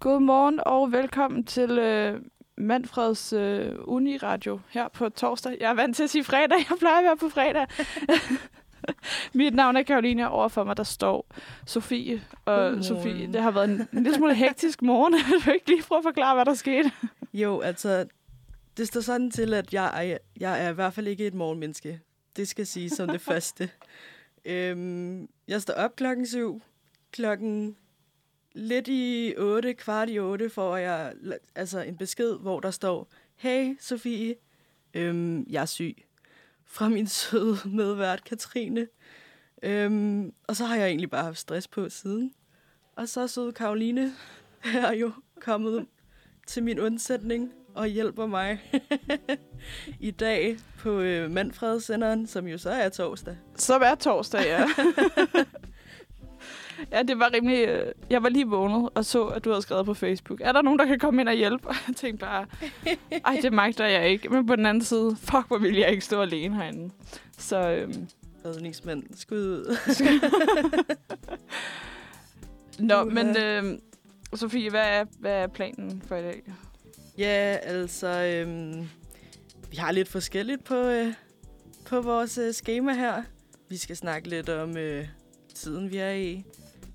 Godmorgen og velkommen til øh, Manfreds øh, Uniradio her på torsdag. Jeg er vant til at sige fredag. Jeg plejer at være på fredag. Mit navn er Karoline, og overfor mig der står Sofie. Og Godmorgen. Sofie, det har været en, en lille smule hektisk morgen. Vil du ikke lige prøve at forklare, hvad der skete? Jo, altså, det står sådan til, at jeg er, jeg er i hvert fald ikke et morgenmenneske. Det skal sige som det første. Øhm, jeg står op klokken syv. Klokken lidt i 8, kvart i 8, får jeg altså en besked, hvor der står, Hey Sofie, øhm, jeg er syg. Fra min søde medvært Katrine. Øhm, og så har jeg egentlig bare haft stress på siden. Og så er søde Karoline her jo kommet til min undsætning og hjælper mig i dag på øh, Manfredsenderen, som jo så er torsdag. Så er torsdag, ja. ja, det var rimelig... øh, Jeg var lige vågnet og så, at du havde skrevet på Facebook. Er der nogen, der kan komme ind og hjælpe? Og jeg tænkte bare, ej, det magter jeg ikke. Men på den anden side, fuck, hvor ville jeg ikke stå alene herinde. Så øhm, Redningsmænd, skud ud. Nå, Uha. men øhm, Sofie, hvad er, hvad er planen for i dag? ja, altså, øhm, vi har lidt forskelligt på, øh, på vores øh, schema her. Vi skal snakke lidt om øh, tiden, vi er i.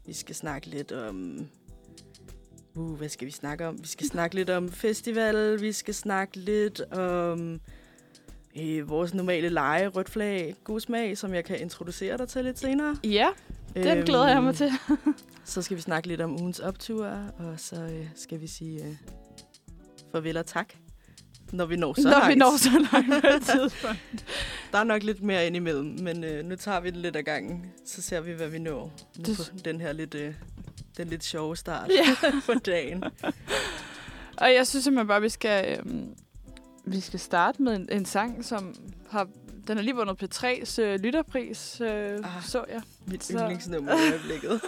Vi skal snakke lidt om... Uh, hvad skal vi snakke om? Vi skal snakke lidt om festival. Vi skal snakke lidt om øh, vores normale lege, rødt flag, god smag, som jeg kan introducere dig til lidt senere. Ja, den glæder jeg mig til. Så skal vi snakke lidt om ugens optur, og så øh, skal vi sige øh, farvel og tak, når vi når så Når langt. vi når så langt på et tidspunkt. Der er nok lidt mere indimellem, men øh, nu tager vi det lidt ad gangen. Så ser vi, hvad vi når nu Det- på den her lidt, øh, den lidt sjove start Ja. på dagen. Og jeg synes simpelthen bare, vi skal, øhm, vi skal starte med en, en sang, som har... Den er lige vundet P3's øh, lytterpris, øh, ah. Så jeg. Mit Så- yndlingsnummer i øjeblikket.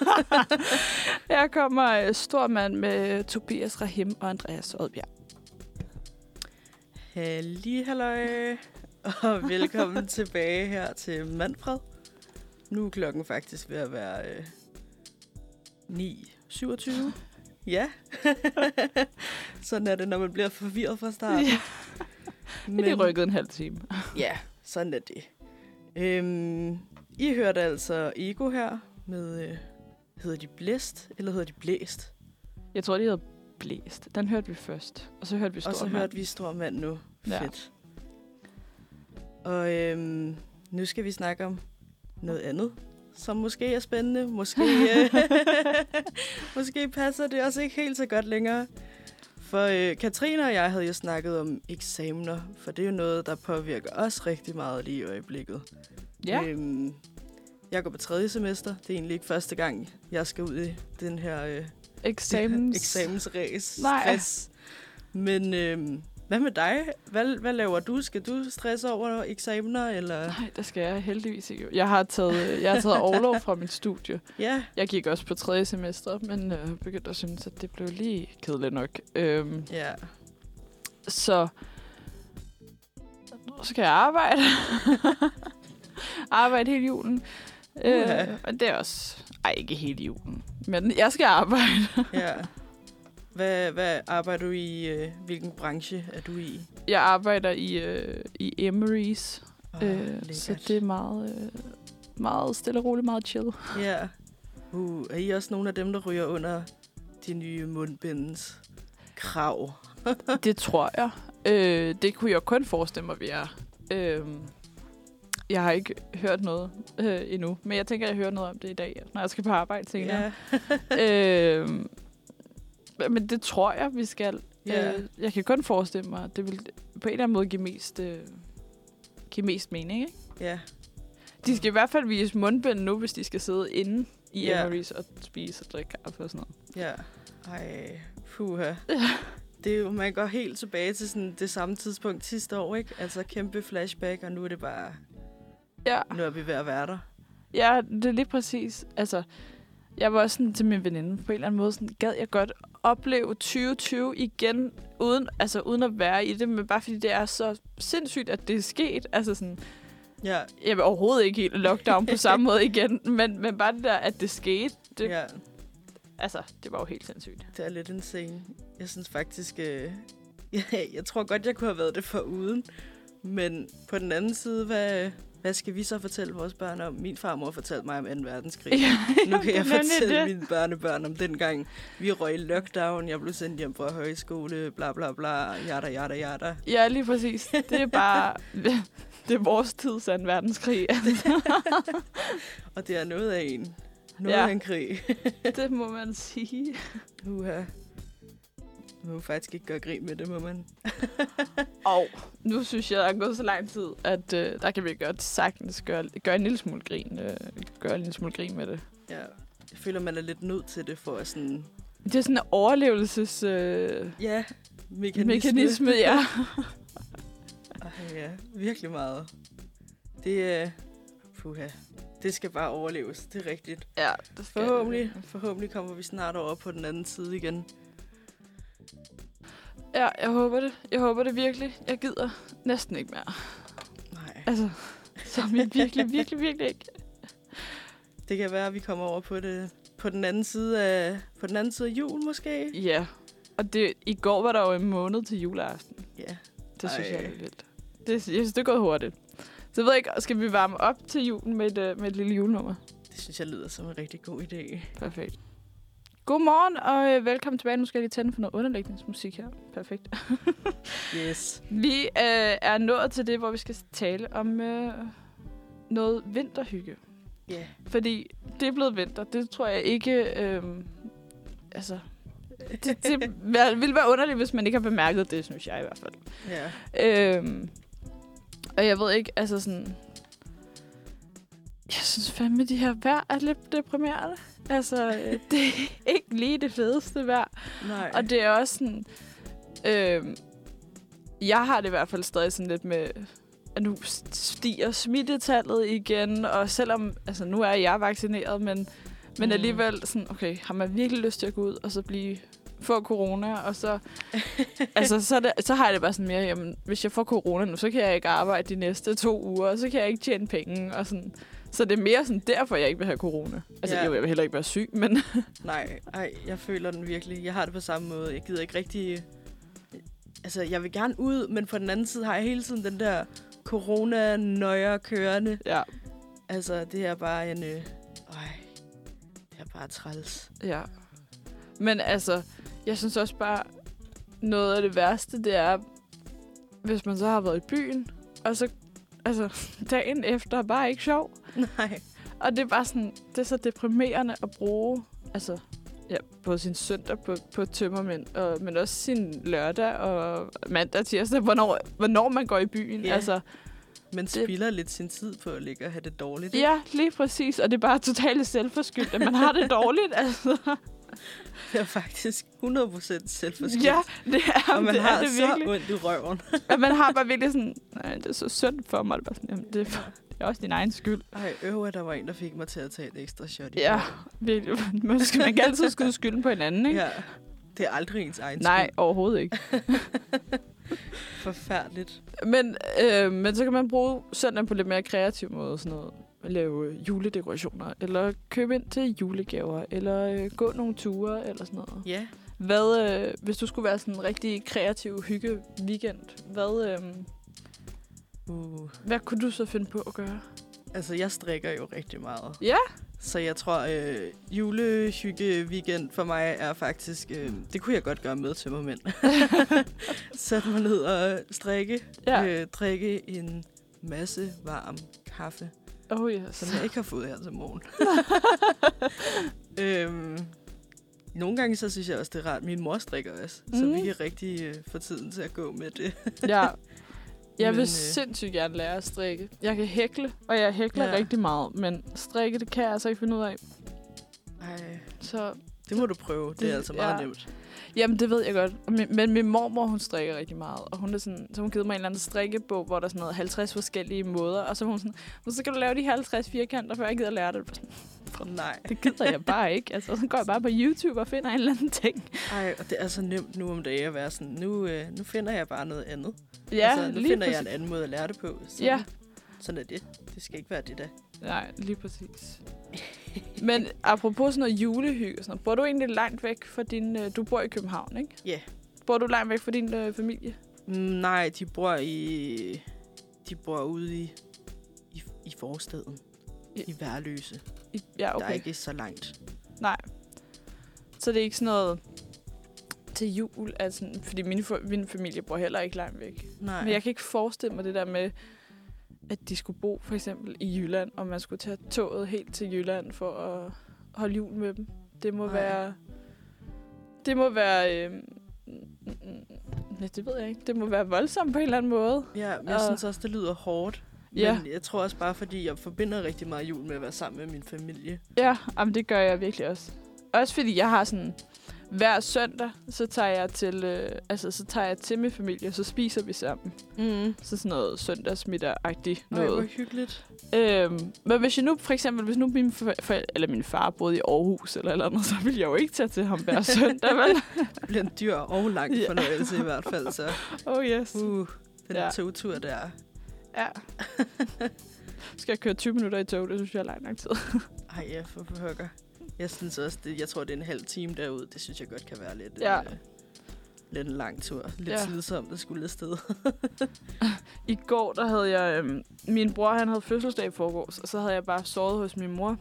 Her kommer øh, Stormand med Tobias Rahim og Andreas Oddbjerg. Halli, halløj, og velkommen tilbage her til Manfred. Nu er klokken faktisk ved at være øh, 9.27. Ja, sådan er det, når man bliver forvirret fra starten. Ja. Men... Det rykket en halv time. Ja, sådan er det. Øhm, I hørte altså Ego her med, øh, hedder de Blæst, eller hedder de Blæst? Jeg tror, de hedder Blæst. Den hørte vi først. Og så hørte vi Og så Stormand. hørte vi Stor Mand nu. Ja. Fedt. Og øhm, nu skal vi snakke om noget andet, som måske er spændende. Måske, øh, måske passer det også ikke helt så godt længere. For øh, Katrine og jeg havde jo snakket om eksamener, for det er jo noget, der påvirker os rigtig meget lige i øjeblikket. Ja. Øhm, jeg går på tredje semester. Det er egentlig ikke første gang, jeg skal ud i den her øh, Eksamens... eksamensræs. Nej. Stress. Men øhm, hvad med dig? Hvad, hvad laver du? Skal du stresse over eksamener? Eller? Nej, det skal jeg heldigvis ikke. Jeg har taget, jeg har taget overlov fra mit studie. Ja, Jeg gik også på tredje semester, men øh, begyndte at synes, at det blev lige kedeligt nok. Øhm, ja. så nu skal jeg arbejde. arbejde hele julen. Øh, Uha. og det er også... Ej, ikke hele julen. Men jeg skal arbejde. ja. Hvad, hvad arbejder du i? Øh, hvilken branche er du i? Jeg arbejder i, øh, i Emery's. Oh, Øh, så det er meget, øh, meget stille og roligt, meget chill. Ja. Uh, er I også nogle af dem, der ryger under de nye mundbindens krav? Det tror jeg. Øh, det kunne jeg kun forestille mig, vi er. Øh, jeg har ikke hørt noget øh, endnu, men jeg tænker, at jeg hører noget om det i dag, når jeg skal på arbejde senere. Ja. øh, men det tror jeg, vi skal. Ja. Øh, jeg kan kun forestille mig, at det vil på en eller anden måde give mest, øh, give mest mening. Ikke? ja. De skal i hvert fald vise mundbind nu, hvis de skal sidde inde i. Emery's og spise og drikke kaffe og sådan noget. Ja. Ej, puha. Det er jo, man går helt tilbage til sådan det samme tidspunkt sidste år, ikke? Altså kæmpe flashback, og nu er det bare, Ja. nu er vi ved at være der. Ja, det er lige præcis. Altså, jeg var også sådan til min veninde på en eller anden måde, sådan, gad jeg godt opleve 2020 igen, uden, altså, uden at være i det, men bare fordi det er så sindssygt, at det er sket. Altså sådan, Ja, jeg vil overhovedet ikke helt lockdown på samme måde igen, men, men bare det der, at det skete, det, ja. altså, det var jo helt sindssygt. Det er lidt insane. Jeg synes faktisk, øh, jeg, jeg tror godt, jeg kunne have været det for uden. Men på den anden side, hvad, hvad skal vi så fortælle vores børn om? Min farmor fortalte mig om 2. verdenskrig. Ja, Nu kan jeg fortælle det. mine børnebørn om dengang, vi røg i lockdown, jeg blev sendt hjem fra højskole, bla bla bla, jada jada jada. Ja, lige præcis. Det er bare... det er vores tids 2. verdenskrig. Og det er noget af en. Noget ja. af en krig. det må man sige. Uha. Må faktisk ikke gøre grin med det, må man. Og nu synes jeg, der er gået så lang tid, at øh, der kan vi godt sagtens gøre, gøre en lille smule grin, øh, gøre en lille smule grin med det. Ja. Jeg føler, man er lidt nødt til det for at sådan... Det er sådan en overlevelses... Øh, Ja, mekanisme. mekanisme, ja. Ej, ja, virkelig meget. Det er... Puha. Det skal bare overleves, det er rigtigt. ja det skal Forhåbentlig, forhåbentlig kommer vi snart over på den anden side igen. Ja, jeg håber det. Jeg håber det virkelig. Jeg gider næsten ikke mere. Nej. Altså, som jeg virkelig, virkelig, virkelig ikke. Det kan være, at vi kommer over på det på den anden side af, på den anden side af jul måske. Ja, og det, i går var der jo en måned til juleaften. Ja. Det synes Ej. jeg er lidt vildt. Det, jeg synes, det er gået hurtigt. Så jeg ved ikke, skal vi varme op til julen med et, øh, med et lille julenummer? Det synes jeg lyder som en rigtig god idé. Perfekt. Godmorgen og øh, velkommen tilbage. Nu skal jeg lige tænde for noget underlægningsmusik her. Perfekt. Yes. Vi øh, er nået til det, hvor vi skal tale om øh, noget vinterhygge. Ja. Yeah. Fordi det er blevet vinter. Det tror jeg ikke... Øh, altså... Det, det ville være underligt, hvis man ikke har bemærket det, synes jeg i hvert fald. Ja. Øhm, og jeg ved ikke, altså sådan... Jeg synes fandme, de her vejr er lidt deprimerende. Altså, øh, det er ikke lige det fedeste vejr. Nej. Og det er også sådan... Øhm, jeg har det i hvert fald stadig sådan lidt med... At nu stiger smittetallet igen, og selvom... Altså, nu er jeg vaccineret, men, men Mm. alligevel sådan... Okay, har man virkelig lyst til at gå ud og så blive få corona, og så, altså, så, det, så har jeg det bare sådan mere, jamen, hvis jeg får corona nu, så kan jeg ikke arbejde de næste to uger, og så kan jeg ikke tjene penge, og sådan. Så det er mere sådan derfor, jeg ikke vil have corona. Altså, Ja. jo, jeg vil heller ikke være syg, men Nej, ej, jeg føler den virkelig. Jeg har det på samme måde. Jeg gider ikke rigtig... Altså, jeg vil gerne ud, men på den anden side har jeg hele tiden den der corona-nøjer kørende. ja, Altså, det er bare en... Øh... Ej, det er bare træls. ja. Men altså, jeg synes også bare, noget af det værste, det er, hvis man så har været i byen, og så altså, dagen efter er bare ikke sjov. Nej. Og det er bare sådan, det er så deprimerende at bruge, altså, ja, både sin søndag på, på tømmermænd, og, men også sin lørdag og mandag tirsdag, hvornår, hvornår man går i byen. Ja. Altså, Man Det- spilder lidt sin tid på at ligge og have det dårligt. ikke? ja, lige præcis. Og det er bare totalt selvforskyldt, at man har det dårligt. Altså, Det er faktisk 100% selvforskyldt. ja, det er, og man det, har er det så virkelig. ondt i røven. Og man har bare virkelig sådan, nej, det er så synd for mig. Det er, bare sådan, jamen, det, er, det er også din egen skyld. Ej, øv, at der var en, der fik mig til at tage et ekstra shot i Ja, virkelig. Skal man ikke altid skyde skylden på hinanden, ikke? ja. Det er aldrig ens egen Nej, skyld. overhovedet ikke. Forfærdeligt. Men, øh, men så kan man bruge søndag på lidt mere kreativ måde. Sådan noget. Lave øh, juledekorationer, eller købe ind til julegaver, eller øh, gå nogle ture, eller sådan noget. Ja. Hvad, øh, hvis du skulle være sådan en rigtig kreativ hygge weekend, hvad, øh, Uh. hvad kunne du så finde på at gøre? Altså, jeg strikker jo rigtig meget. Ja? Så jeg tror, øh, julehygge weekend for mig er faktisk... Øh, det kunne jeg godt gøre med tømmermænd. Sætte mig ned og strikke. Ja. Øh, drikke en masse varm kaffe, Oh yes. som jeg ikke har fået her til morgen. øhm, nogle gange så synes jeg også, det er rart. Min mor strikker også, mm. så vi kan rigtig øh, få tiden til at gå med det. Ja. Jeg Men, vil øh, sindssygt gerne lære at strikke. Jeg kan hækle, og jeg hækler Ja. rigtig meget, men strikke, det kan jeg altså ikke finde ud af. Ej, Så det må du prøve. Det er altså meget ja. nemt. Jamen, det ved jeg godt. Men min mormor, hun strikker rigtig meget. Og hun er sådan, så hun givet mig en eller anden strikkebog, hvor der er sådan noget 50 forskellige måder. Og så var hun sådan, "Nu så skal du lave de 50 firkanter, før jeg gider lære det. Jeg Sådan, Nej. det gider jeg bare ikke. Altså, så går jeg bare på YouTube og finder en eller anden ting. Ej, og det er så nemt nu om dagen at være sådan, nu, øh, nu finder jeg bare noget andet. Ja, altså, nu lige finder jeg præcis. en anden måde at lære det på. Sådan, Ja. Sådan er det. Det skal ikke være det der. Nej, lige præcis. Men apropos sådan noget julehygge og sådan noget, bor du egentlig langt væk fra din... Øh, du bor i København, ikke? Ja. Bor du langt væk fra din øh, familie? Mm, nej, de bor i... De bor ude i, i, i forstaden. I- I Værløse. I, ja, Okay. Der er ikke så langt. Nej. Så det er ikke sådan noget til jul, altså, fordi min, min familie bor heller ikke langt væk. Nej. Men jeg kan ikke forestille mig det der med, at de skulle bo for eksempel i Jylland, og man skulle tage toget helt til Jylland for at holde jul med dem. Det må Nej. være... Det må være... Øh, ja, det ved jeg ikke. Det må være voldsomt på en eller anden måde. Ja, men jeg Og- synes også, det lyder hårdt. Ja. Men jeg tror også bare, fordi jeg forbinder rigtig meget jul med at være sammen med min familie. Ja, jamen det gør jeg virkelig også. Også fordi jeg har sådan... Hver søndag, så tager jeg til, øh, altså, så tager jeg til min familie, og så spiser vi sammen. Mm. Så sådan noget søndagsmiddag-agtigt Noget. Ej, hvor hyggeligt. Øhm, men hvis jeg nu, for eksempel, hvis nu min, for, eller min far boede i Aarhus eller eller andet, så ville jeg jo ikke tage til ham hver søndag, vel? Det bliver en dyr og lang Ja. fornøjelse i hvert fald. Så Oh yes. uh, den Ja. togtur der. Ja. Skal jeg køre 20 minutter i tog? Det synes jeg er lang nok tid. Ej, ja, for pokker. Jeg synes også, det, jeg tror, det er en halv time derud. Det synes jeg godt kan være lidt, Ja. øh, lidt en lang tur. Lidt Ja. slidsomt at skulle afsted. I går, der havde jeg... Øhm, min bror, han havde fødselsdag i forgårs, og så havde jeg bare sovet hos min mor.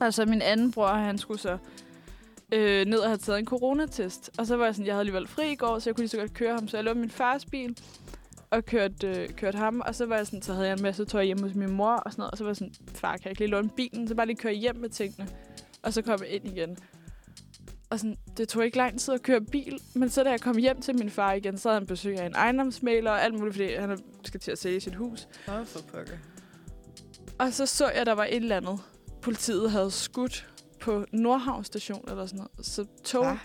Altså, min anden bror, han skulle så øh, ned og have taget en coronatest. Og så var jeg sådan, jeg havde alligevel fri i går, så jeg kunne lige så godt køre ham. Så jeg lå min fars bil og kørte, øh, kørte ham. Og så var jeg sådan, så havde jeg en masse tøj hjemme hos min mor og sådan noget. Og så var jeg sådan, far, kan jeg ikke lige låne bilen? Så bare lige køre hjem med tingene. Og så kom jeg ind igen. Og sådan, det tog ikke lang tid at køre bil, men så da jeg kom hjem til min far igen, så havde han besøg af en ejendomsmaler og alt muligt, fordi han skal til at sælge sit hus. Åh, for pokker. Og så så jeg, der var et eller andet. Politiet havde skudt på Nordhavn station eller sådan noget. Så tog, Hva?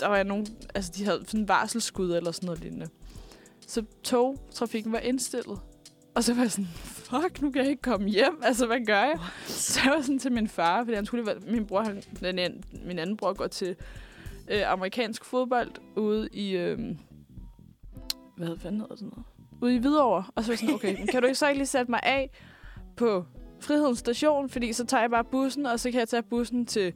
der var nogen, altså de havde sådan en varselsskud eller sådan noget lignende. Så togtrafikken var indstillet. Og så var jeg sådan, fuck, nu kan jeg ikke komme hjem. Altså, hvad gør jeg? Så jeg var sådan til min far, fordi han skulle være, min bror, han, den, anden- min anden bror går til øh, amerikansk fodbold ude i, øh, hvad fanden hedder sådan noget? Ude i Hvidovre. Og så var jeg sådan, okay, kan du ikke så ikke lige sætte mig af på Frihedens station, fordi så tager jeg bare bussen, og så kan jeg tage bussen til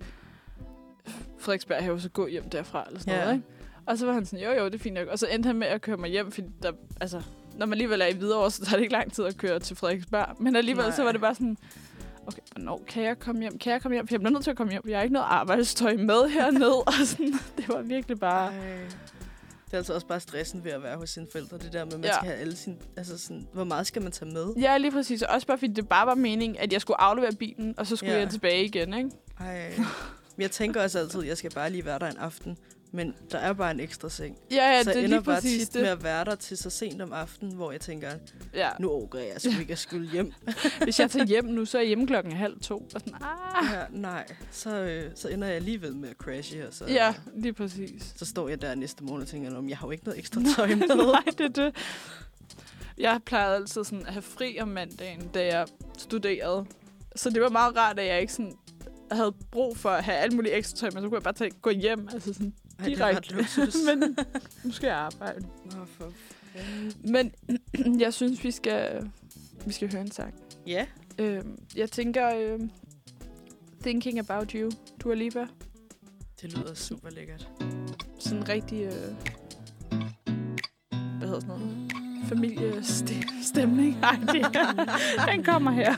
Frederiksberg Have, så gå hjem derfra, eller sådan Ja. noget, ikke? Og så var han sådan, jo jo, det er fint nok. Og så endte han med at køre mig hjem, fordi der, altså, når man alligevel er i Hvidovre, så tager det ikke lang tid at køre til Frederiksberg. Men alligevel, Nej. så var det bare sådan, okay, hvornår kan jeg komme hjem? Kan jeg komme hjem? For jeg bliver nødt til at komme hjem. Jeg har ikke noget arbejdstøj med hernede. og sådan, det var virkelig bare... Ej. Det er altså også bare stressen ved at være hos sine forældre. Det der med, at man Ja. skal have alle sine... Altså sådan, hvor meget skal man tage med? Ja, lige præcis. Og også bare fordi det bare var meningen, at jeg skulle aflevere bilen, og så skulle Ja. jeg tilbage igen, ikke? Ej. Men jeg tænker også altid, at jeg skal bare lige være der en aften. Men der er bare en ekstra seng. Ja, ja, så det jeg er ender lige bare præcis tit det. med at være der til så sent om aftenen, hvor jeg tænker, Ja. nu overgår jeg sgu ikke at skulle hjem. Hvis jeg tager hjem nu, så er jeg hjemme klokken halv to. Og sådan, ah. Ja, nej, så, øh, så ender jeg alligevel med at crashe, og så, Ja, lige præcis. så står jeg der næste morgen og tænker, om jeg har jo ikke noget ekstra tøj med. Nej, det er det. Jeg plejede altid sådan at have fri om mandagen, da jeg studerede. Så det var meget rart, at jeg ikke sådan havde brug for at have alt muligt ekstra tøj, men så kunne jeg bare tage, gå hjem. Altså sådan, Er direkte. men nu skal jeg arbejde. Nå, for. Men jeg synes, vi skal, vi skal høre en sang. Ja, Øhm, jeg tænker, øhm, Thinking About You, Dua Lipa. det lyder super lækkert. Sådan en rigtig, øh, hvad hedder sådan noget, familiestemning. Ej, det er, den kommer her.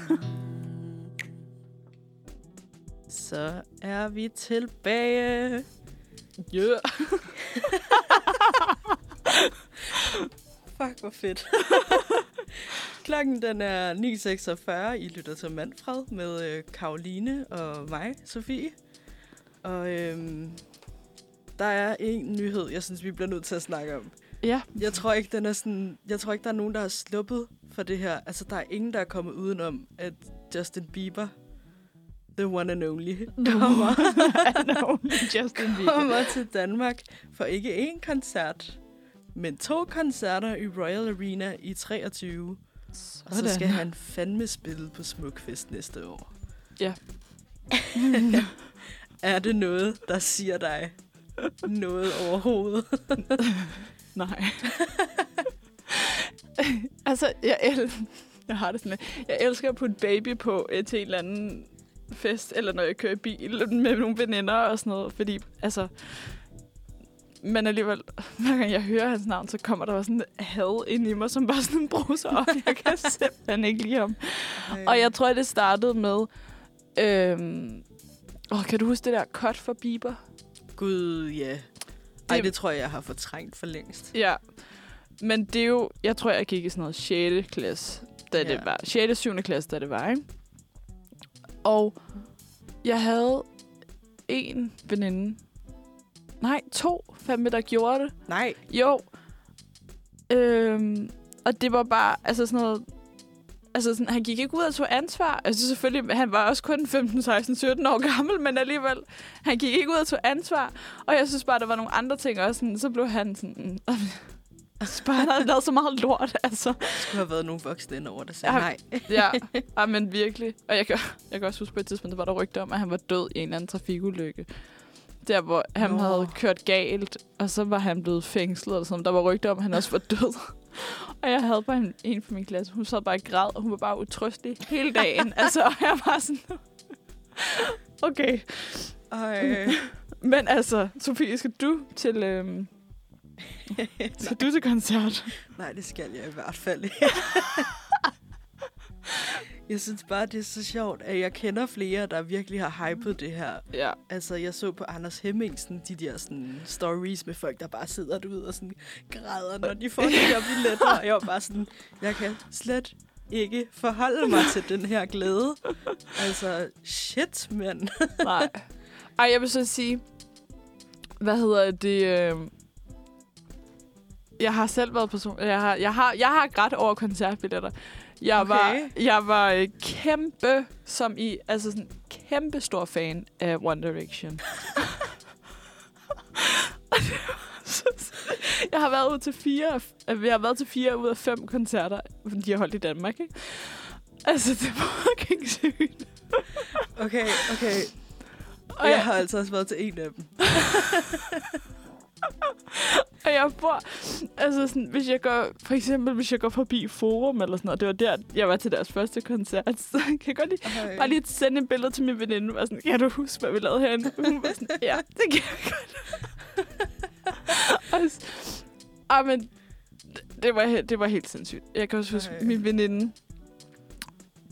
Så er vi tilbage. Yeah. Fuck, hvor fedt. Klokken den er 9.46. I lytter til Manfred med øh, Karoline og mig, Sofie. Og øhm, der er en nyhed, jeg synes, vi bliver nødt til at snakke om. Ja, Jeg tror ikke, den er sådan, jeg tror ikke, der er nogen, der har sluppet for det her. Altså, der er ingen, der er kommet udenom, at Justin Bieber, the one and only, kommer, no, Justin Bieber. kommer til Danmark for ikke én koncert, men to koncerter i Royal Arena i 23. Og så skal han fandme spille på Smukfest næste år. Ja. er det noget, der siger dig noget overhovedet? Nej. altså, jeg, el- jeg har det sådan. Jeg elsker at putte baby på øh, til en eller anden fest, eller når jeg kører i bil med nogle veninder og sådan noget. Fordi, altså... Men alligevel, hver gang jeg hører hans navn, så kommer der også sådan en had ind i mig, som bare sådan bruser op. Jeg kan simpelthen ikke lide ham. Og jeg tror, det startede med... Øhm, åh, kan du huske det der cut for Bieber? Gud, ja. Ej, Det- det tror jeg, jeg har fortrængt for længst. Ja. Men det er jo... Jeg tror, jeg gik i sådan noget 6. klasse, da Ja. det var. 6. 7. klasse, da det var, ikke? Og jeg havde en veninde. Nej, to fandme, der gjorde det. Nej, Jo. Øhm, og det var bare, altså sådan noget... Altså, sådan, han gik ikke ud og tog ansvar. Altså, selvfølgelig, han var også kun 15, 16, 17 år gammel, men alligevel, han gik ikke ud og tog ansvar. Og jeg synes bare, der var nogle andre ting også. Sådan, så blev han sådan... Bare, han havde lavet så meget lort, altså. der skulle have været nogle voksne ind over, der sagde Ja. nej. Ja, ja men virkelig. Og jeg kan, jeg kan også huske på et tidspunkt, der var der rygter om, at han var død i en eller anden trafikulykke. Der, hvor han Nå. havde kørt galt, og så var han blevet fængslet. Eller sådan. Der var rygter om, at han også var død. og jeg havde bare en, en fra min klasse. Hun sad bare i græd, og hun var bare utrystelig hele dagen. altså, og jeg var sådan... okay. Ej. Men altså, Sofie, skal du til... Øhm, skal du til koncert? Nej, det skal jeg i hvert fald ikke. jeg synes bare, det er så sjovt, at jeg kender flere, der virkelig har hypet det her. Ja. Altså, jeg så på Anders Hemmingsen, de der sådan, stories med folk, der bare sidder derude og sådan, græder, når de får de her billetter. Og jeg var bare sådan, jeg kan slet ikke forholde mig til den her glæde. Altså, shit, mand. Nej. Ej, jeg vil så sige, hvad hedder det? Øh, jeg har selv været person. Jeg har, jeg har, jeg har grædt over koncertbilletter. Jeg Okay. var, jeg var øh, kæmpe, som i, altså sådan, kæmpe stor fan af One Direction. jeg har været ud til fire, af- jeg har været til fire ud af fem koncerter, de har holdt i Danmark, ikke? Altså, det var fucking sygt. Okay, okay. Og jeg jeg, har altså også været til en af dem. Og jeg bor, altså sådan, hvis jeg går, for eksempel hvis jeg går forbi Forum eller sådan noget, det var der, jeg var til deres første koncert, så kan jeg godt lige, Ej. bare lige sende et billede til min veninde, og sådan, kan du huske, hvad vi lavede herinde? Hun var sådan, ja, det kan jeg godt. og, s- ah, men det- var, det var helt sindssygt. Jeg kan også huske, Ej. min veninde,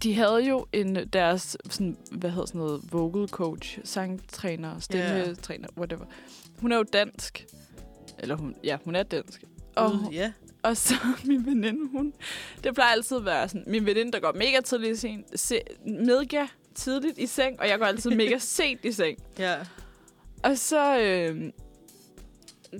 de havde jo en, deres, sådan, hvad hedder sådan noget, vocal coach, sangtræner, stemmetræner, whatever. Hun er jo dansk. Eller hun, ja, hun er dansk. Og, Gud, ja. og så min veninde, hun... Det plejer altid at være sådan... Min veninde, der går mega tidligt i seng, se, mega tidligt i seng, og jeg går altid mega sent i seng. Ja. Og så øh,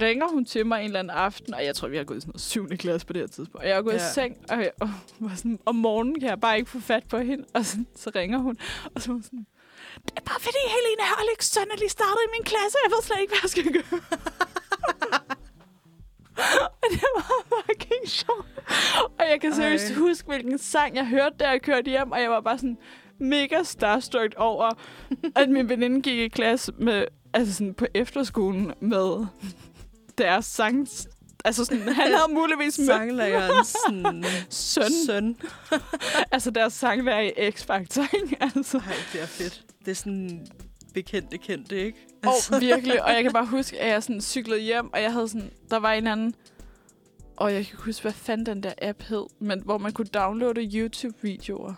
ringer hun til mig en eller anden aften, og jeg tror, vi har gået i sådan noget 7. klasse på det her tidspunkt. Og jeg er gået Ja. i seng, og, jeg, og var sådan, om morgenen kan jeg bare ikke få fat på hende. Og så, så ringer hun, og så er hun sådan, det er bare fordi Helene Hørliks søn er lige startet i min klasse, og jeg ved slet ikke, hvad jeg skal gøre. og det var fucking sjovt. Og jeg kan seriøst Ej. huske, hvilken sang jeg hørte, da jeg kørte hjem, og jeg var bare sådan mega starstruck over, at min veninde gik i klasse med, altså sådan på efterskolen med deres sang. Altså sådan, han havde muligvis mødt Sanglærerens sådan, søn, søn. altså deres sanglærer i X-Factor, ikke? Altså. Ej, det er fedt. Det er sådan bekendte kendte, ikke? Og virkelig, og jeg kan bare huske, at jeg sådan cyklede hjem, og jeg havde sådan, der var en anden, og jeg kan huske, hvad fanden den der app hed, men hvor man kunne downloade YouTube-videoer,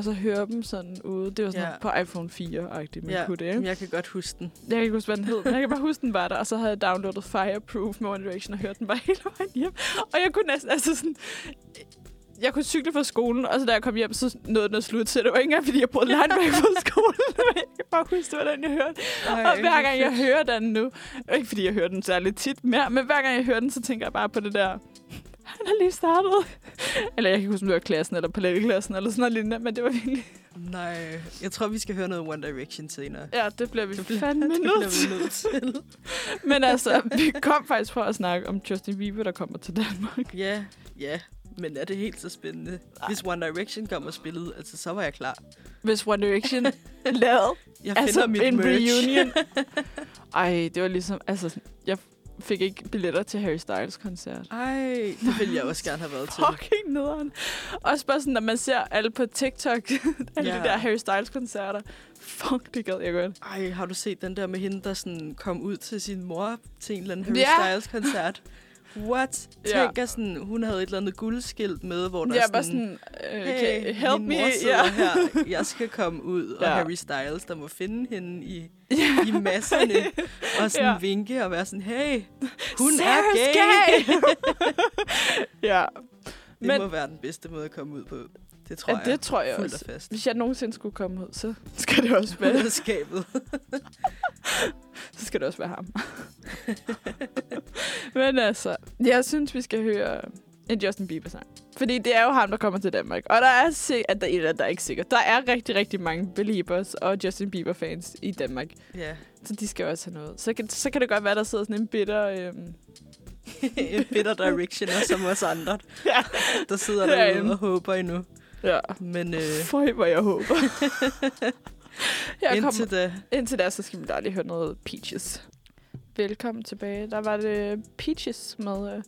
og så høre dem sådan ude. Det var sådan Ja. på iPhone 4-agtigt, man ja, kunne det, ikke? jeg kan godt huske den. Jeg kan ikke huske, hvad den hed, men jeg kan bare huske, den var der, og så havde jeg downloadet Fireproof med One Direction og hørt den bare hele vejen hjem. Og jeg kunne næsten, altså sådan, jeg kunne cykle fra skolen, og så da jeg kom hjem, så nåede den at slutte, så det var ikke engang, fordi jeg boede langt væk fra skolen. Men jeg kan bare huske, den, jeg hørte. Ej, Og hver gang jeg hører den nu, ikke fordi jeg hører den særlig tit mere, men hver gang jeg hører den, så tænker jeg bare på det der, han har lige startet. Eller jeg kan huske, om det var klassen eller parallelklassen eller sådan noget lignende, men det var virkelig... Nej, jeg tror, vi skal høre noget One Direction senere. Ja, det bliver vi Det bliver- fandme det nødt bliver til. vi nødt til. Men altså, vi kom faktisk for at snakke om Justin Bieber, der kommer til Danmark. Ja, ja. Men er det helt så spændende? Hvis One Direction kom og spillede, altså, så var jeg klar. Hvis One Direction lavede Jeg altså mit en merch. reunion. Ej, det var ligesom... Altså, jeg fik ikke billetter til Harry Styles koncert. Ej, det ville jeg også gerne have været til. Fucking nederen. Også bare sådan, når man ser alle på TikTok, alle Ja. de der Harry Styles koncerter. Fuck, det gad jeg godt. Ej, har du set den der med hende, der sådan kom ud til sin mor til en eller anden Harry Ja. Styles-koncert? What? Ja. Tænk, sådan, hun havde et eller andet guldskilt med, hvor der Jeg er sådan, sådan, øh, hey, okay, help me. Ja. her, jeg skal komme ud, og Ja. Harry Styles, der må finde hende i, i masserne, og sådan Ja. ja. vinke og være sådan, hey, hun Sarah's er gay. gay. ja, Det Men- må være den bedste måde at komme ud på. Det tror ja, jeg. det tror jeg også. og fast. Hvis jeg nogensinde skulle komme ud, så skal det også være, skabet. så skal det også være ham. Men altså, jeg synes, vi skal høre en Justin Bieber-sang. Fordi det er jo ham, der kommer til Danmark. Og der er, si- at der, eller, der er ikke sikkert. Der er rigtig, rigtig mange Beliebers og Justin Bieber-fans i Danmark. ja. Så de skal også have noget. Så kan, så kan det godt være, der sidder sådan en bitter... Øhm, en bitter directioner som os andre, ja. der sidder derude og håber endnu. Ja. Men øh, Føj, hvor jeg håber. jeg indtil da, indtil da, så skal vi bare lige høre noget Peaches. Velkommen tilbage. Der var det Peaches med uh,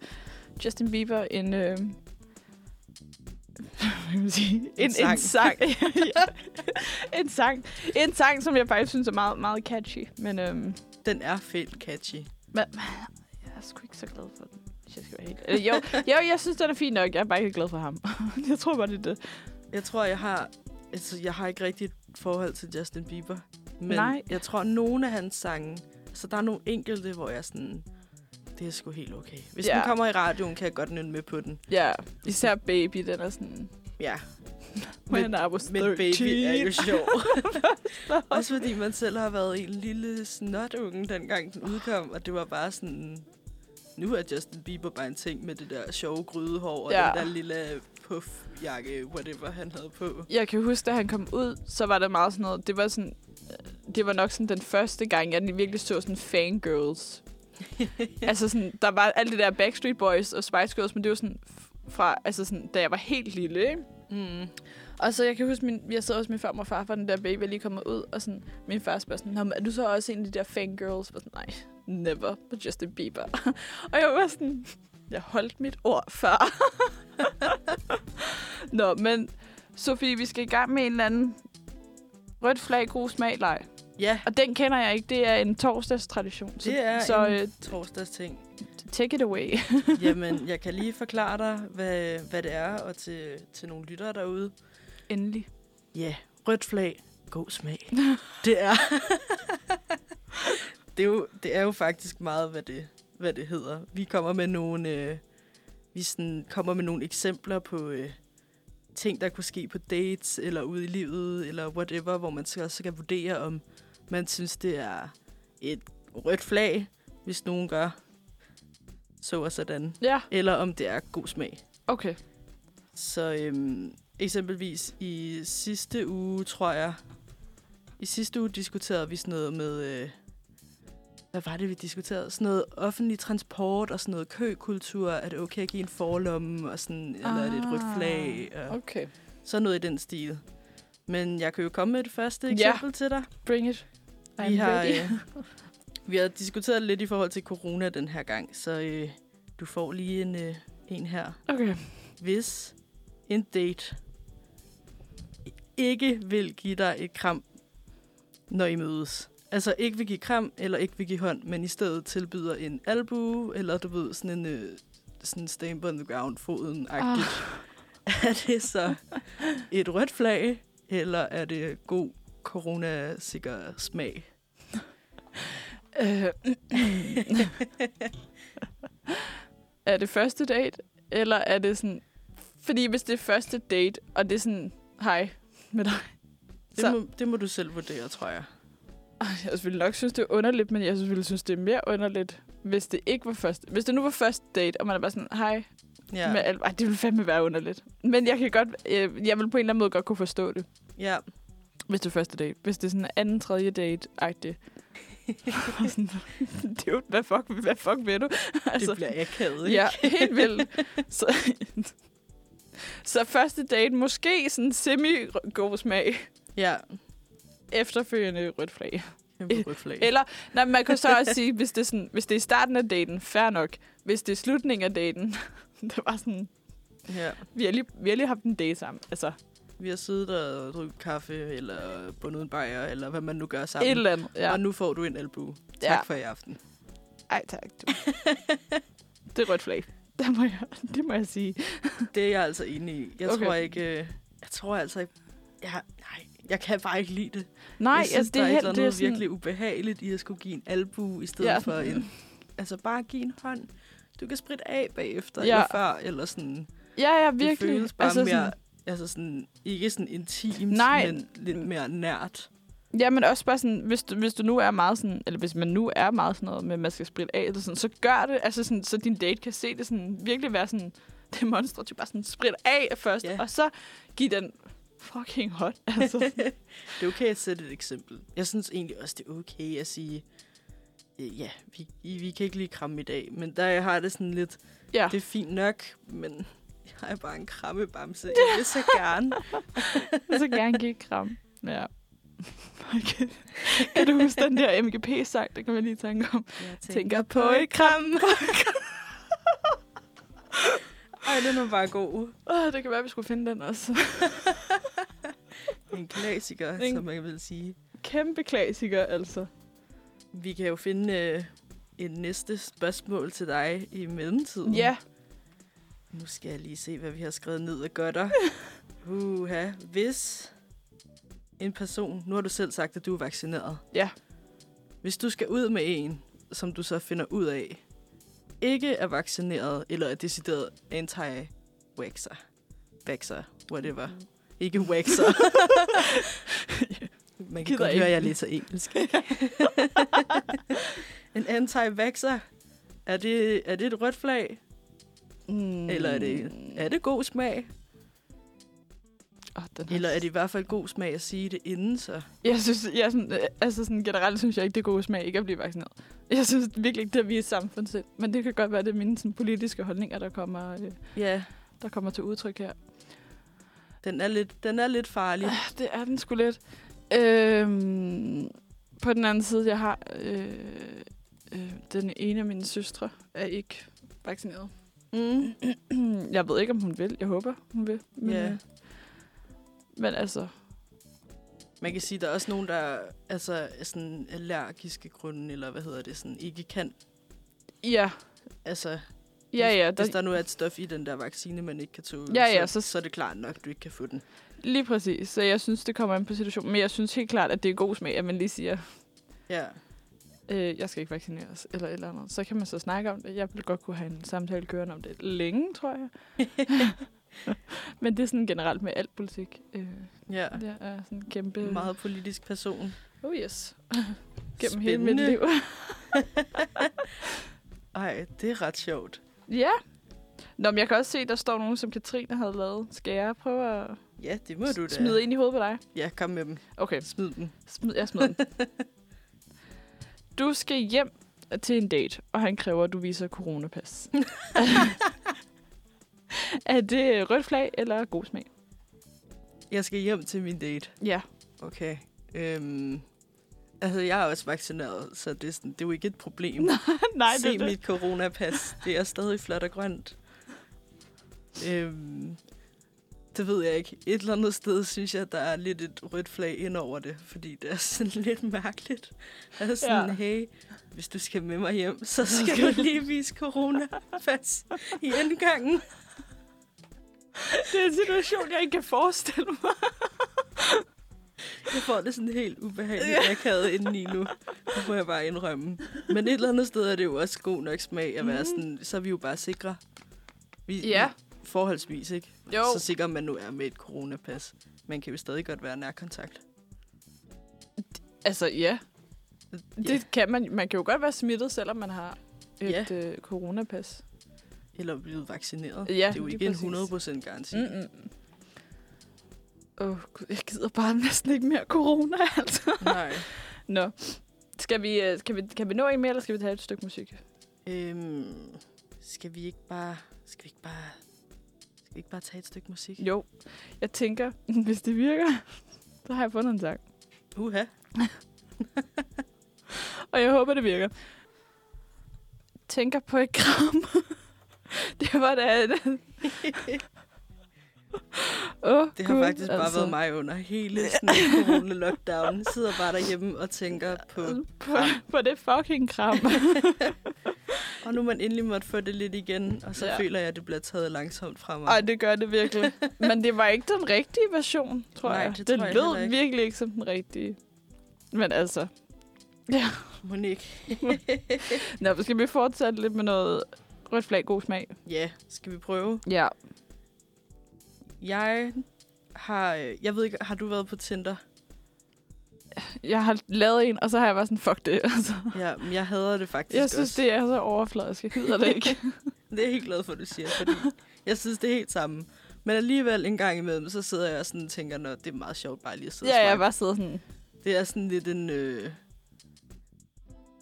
Justin Bieber. En, sige? En, en sang. sang. Ja. en sang. En sang, som jeg faktisk synes er meget, meget catchy. Men øhm, den er fedt catchy. men, jeg er sgu ikke så glad for den, hvis jeg skal være helt... Øh, jo, jo, jeg synes, den er fin nok. Jeg er bare ikke glad for ham. jeg tror bare, det er det. Jeg tror, jeg har... Altså, jeg har ikke rigtig et forhold til Justin Bieber. Men Nej. jeg tror, nogle af hans sange... Så der er nogle enkelte, hvor jeg sådan... Det er sgu helt okay. Hvis Ja. den kommer i radioen, kan jeg godt nynne med på den. Ja, især Baby, den er sådan... Ja, When I was 13. men Baby er jo sjov. Også fordi man selv har været en lille snotunge, dengang den udkom. Og det var bare sådan... Nu er Justin Bieber bare en ting med det der sjove grydehår og Ja. den der lille puffjakke, whatever han havde på. Jeg kan huske, da han kom ud, så var der meget sådan noget... Det var sådan... øh, Det var nok sådan den første gang, jeg virkelig så sådan fangirls. altså sådan, der var alt det der Backstreet Boys og Spice Girls, men det var sådan fra, altså sådan, da jeg var helt lille, ikke? Mm. Og så jeg kan huske, min, jeg sad også med farmor og far, for den der baby er lige kommet ud, og sådan, min far spørger sådan, "Nå, men er du så også en af de der fangirls? Jeg var sådan, nej, never, but Justin Bieber. og jeg var sådan, jeg holdt mit ord før. Nå, men Sofie, vi skal i gang med en eller anden rødt flag, god smag, leg. Ja, Og den kender jeg ikke, det er en torsdagstradition. Så, det er så en øh, torsdags ting. take it away. Jamen, jeg kan lige forklare dig, hvad, hvad det er, og til, til nogle lyttere derude. Endelig. Ja, rødt flag, god smag. det er... det, er jo, det er jo faktisk meget, hvad det, hvad det hedder. Vi kommer med nogle, øh, vi sådan, kommer med nogle eksempler på øh, ting, der kunne ske på dates, eller ude i livet, eller whatever, hvor man så også skal vurdere, om man synes, det er et rødt flag, hvis nogen gør så og sådan, Ja, eller om det er god smag. okay. Så øhm, eksempelvis i sidste uge, tror jeg, i sidste uge diskuterede vi sådan noget med, øh, hvad var det, vi diskuterede? Sådan noget offentlig transport og sådan noget køkultur. Er det okay at give en forlomme, og sådan, eller er det et rødt flag? Og Okay. sådan noget i den stil. Men jeg kan jo komme med et første eksempel til dig. Bring it. I'm Vi har, ready. øh, vi har diskuteret lidt i forhold til corona den her gang, så øh, du får lige en, øh, en her. Okay. hvis en date ikke vil give dig et kram, når I mødes. Altså ikke vil give kram, eller ikke vil give hånd, men i stedet tilbyder en albu, eller du ved, sådan en øh, sådan stamp on the ground, foden Ah. Er det så et rødt flag, eller er det god corona-sikker smag? Øh, er det første date, eller er det sådan... Fordi hvis det er første date, og det er sådan, hej med dig. Det Så, må, det må du selv vurdere, tror jeg. Jeg ville nok synes, det er underligt, men jeg ville synes, det er mere underligt, hvis det ikke var første... Hvis det nu var første date, og man er bare sådan, hej, Ja, med. Ej, det ville fandme være underligt. Men jeg kan godt... Øh, jeg vil på en eller anden måde godt kunne forstå det, ja. hvis det er første date. Hvis det er sådan anden, tredje date-agtigt. Sådan, det er jo, hvad fuck, hvad fuck vil du? det bliver akavet, ikke? Ja, helt vildt. Så, så første date, måske sådan semi-god smag. ja. Efterfølgende rødt flag. Kæmpe rødt flag. Eller, nej, man kan så også sige, hvis det, er sådan, hvis det er starten af daten, fair nok. Hvis det er slutningen af daten, det var sådan, Ja. vi har lige, vi har lige haft en date sammen. Altså, Vi har siddet og drukket kaffe, eller bundet en bajer, eller hvad man nu gør et sammen. eller andet. Ja. Og nu får du en albu. Tak Ja. for i aften. Ej, tak. Du. det er rødt flag. Det må jeg, det må jeg sige. Det er jeg altså enig i. Jeg Okay. tror ikke... øh, Jeg tror altså ikke... Jeg, nej, jeg kan bare ikke lide det. Nej, jeg synes, altså, det der er, helt, det er sådan, virkelig ubehageligt i at skulle give en albu, i stedet Ja. for en... Altså bare give en hånd. Du kan spritte af bagefter, Ja. eller før, eller sådan... Ja, ja, Det virkelig. føles bare altså, mere... sådan, Altså sådan, ikke sådan intimt, Nej. men lidt mere nært. ja, men også bare sådan, hvis du, hvis du nu er meget sådan, eller hvis man nu er meget sådan noget med, at man skal spritte af, eller sådan, så gør det, altså sådan, så din date kan se det sådan, virkelig være sådan demonstrativt, bare sådan sprit af først, Ja. og så give den fucking hot. Altså, det er okay at sætte et eksempel. Jeg synes egentlig også, det er okay at sige, øh, ja, vi, vi kan ikke lige kramme i dag, men der har det sådan lidt, ja. det er fint nok, men jeg er bare en krammebamse. Jeg vil så gerne. Jeg så gerne give kram. Ja. Okay. Kan du huske den der MGP-sang? Det kan man lige tænke om. Jeg Tænker på et kram. Ej, den er bare god. Oh, det kan være, at vi skulle finde den også. En klassiker, En- som man vil sige. Kæmpe klassiker, altså. Vi kan jo finde øh, en næste spørgsmål til dig i mellemtiden. Ja, Nu skal jeg lige se, hvad vi har skrevet ned af godter. Uha. Hvis en person... Nu har du selv sagt, at du er vaccineret. Ja. Hvis du skal ud med en, som du så finder ud af, ikke er vaccineret, eller er decideret anti-vaxxer. Vaxxer, whatever. Ikke waxer. Man kan Gider godt ikke. høre, at jeg læser engelsk. en anti-vaxxer, er det, er det et rødt flag? Mm. Eller er det, er det god smag? Oh, den har- Eller er det i hvert fald god smag at sige det inden så? Jeg synes, jeg sådan, øh, altså sådan, generelt synes jeg ikke, det er god smag ikke at blive vaccineret. Jeg synes virkelig ikke, det er vi et samfundssind. Men det kan godt være, det er mine sådan, politiske holdninger, der kommer, øh, Ja, der kommer til udtryk her. Den er lidt, den er lidt farlig. Ah, Det er den sgu lidt. Øhm, på den anden side, jeg har øh, øh, den ene af mine søstre er ikke vaccineret. Mm. jeg ved ikke, om hun vil. Jeg håber, hun vil. Men, Ja. øh, men altså, Man kan sige, der er også nogen, der altså, er sådan allergiske grunde, eller hvad hedder det, sådan ikke kan. ja. Altså, Ja, ja, hvis der, der nu er et stof i den der vaccine, man ikke kan tåle, Ja, ja, så, så- så er det klart nok, at du ikke kan få den. lige præcis. Så jeg synes, det kommer an på situationen. Men jeg synes helt klart, at det er god smag, at man lige siger, Ja, øh, jeg skal ikke vaccineres, eller et eller andet. Så kan man så snakke om det. Jeg vil godt kunne have en samtale kørende om det længe, tror jeg. Men det er sådan generelt med alt politik. Øh, ja. det er sådan en kæmpe... Meget politisk person. Oh yes. Gennem hele mit Spændende. liv. Ej, det er ret sjovt. Ja. Nå, men jeg kan også se, der står nogen, som Katrine havde lavet. Skal jeg prøve at Ja, det må du da. smide ind i hovedet på dig? Ja, kom med dem. Okay, Smid dem. smid, jeg smider den. Du skal hjem til en date, og han kræver, at du viser coronapas. er det rødt flag eller god smag? Jeg skal hjem til min date. Ja. Okay. Øhm, altså, jeg er også vaccineret, så det er, sådan, det er jo ikke et problem. Nej, Se det det. mit coronapas. Det er stadig flot og grønt. Øhm, det ved jeg ikke. Et eller andet sted synes jeg, der er lidt et rødt flag ind over det, fordi det er sådan lidt mærkeligt. Altså sådan, Ja. ja. hey, hvis du skal med mig hjem, så skal du lige vise coronapas i indgangen. Det er en situation, jeg ikke kan forestille mig. Jeg får det sådan helt ubehageligt akavet indeni nu. Det må jeg bare indrømme. Men et eller andet sted er det jo også god nok smag at være Mhm. sådan, så er vi jo bare sikre. Vi, Ja. Forholdsvis, ikke? Jo. Så sikker man nu er med et coronapas. Man kan jo stadig godt være nærkontakt. Altså, ja. Det Ja. kan man. Man kan jo godt være smittet, selvom man har et Ja. øh, coronapas. Eller blive vaccineret. Ja, det er jo lige ikke en præcis. 100% garanti. Mm-mm. Åh, oh, gud, jeg gider bare næsten ikke mere corona, altså. Nej. Nå. Skal vi, øh, kan, vi, kan vi nå en mere, eller skal vi tage et stykke musik? Øhm, skal vi ikke bare... Skal vi ikke bare... Skal vi ikke bare tage et stykke musik? Jo. Jeg tænker, hvis det virker, så har jeg fundet en sang. Uha. og jeg håber, det virker. Tænker på et kram. det var da... oh, Det har faktisk bare altså. været mig under hele sådan corona-lockdown. Jeg sidder bare derhjemme og tænker på på, på det fucking kram. Og nu man endelig måtte få det lidt igen, og så ja. føler jeg, at det bliver taget langsomt fra mig. Ej, det gør det virkelig. Men det var ikke den rigtige version, tror Nej, jeg. det det tror jeg lød heller ikke. virkelig ikke som den rigtige. Men altså... Ja. Monique. Nå, skal vi fortsætte lidt med noget rødt flag, god smag? ja, skal vi prøve? Ja. Jeg har... øh, Jeg ved ikke, har du været på Tinder? Jeg har lavet en, og så har jeg bare sådan, fuck det. Altså. Ja, men jeg hader det faktisk Jeg synes, også. det er så overfladisk. Jeg gider det ikke. Det er jeg helt glad for, at du siger, fordi jeg synes, det er helt samme. Men alligevel en gang imellem, så sidder jeg sådan og tænker, nå, det er meget sjovt bare lige at sidde og ja, jeg swipe. bare sidder sådan... Det er sådan lidt en... Øh,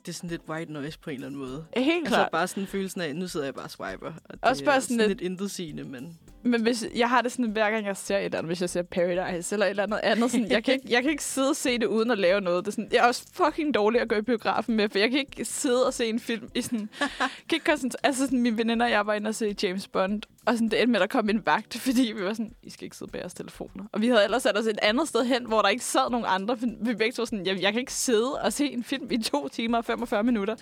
det er sådan lidt white noise på en eller anden måde. Helt Altså klart. bare sådan følelsen af, nu sidder jeg bare og swiper. Og det Også bare er sådan sådan lidt- lidt intetsigende, men... Men hvis, jeg har det sådan, hver gang jeg ser et eller andet, hvis jeg ser Paradise eller et eller andet andet, sådan, jeg, kan ikke, jeg kan ikke sidde og se det uden at lave noget. Det er sådan, jeg er også fucking dårlig at gå i biografen med, for jeg kan ikke sidde og se en film i sådan... kan ikke koncentrere, altså sådan, mine veninder og jeg var inde og se James Bond, og sådan, det endte med, at der kom en vagt, fordi vi var sådan, I skal ikke sidde bag jeres telefoner. Og vi havde ellers sat os et andet sted hen, hvor der ikke sad nogen andre. Vi begge to sådan, jeg, jeg kan ikke sidde og se en film i to timer og 45 minutter.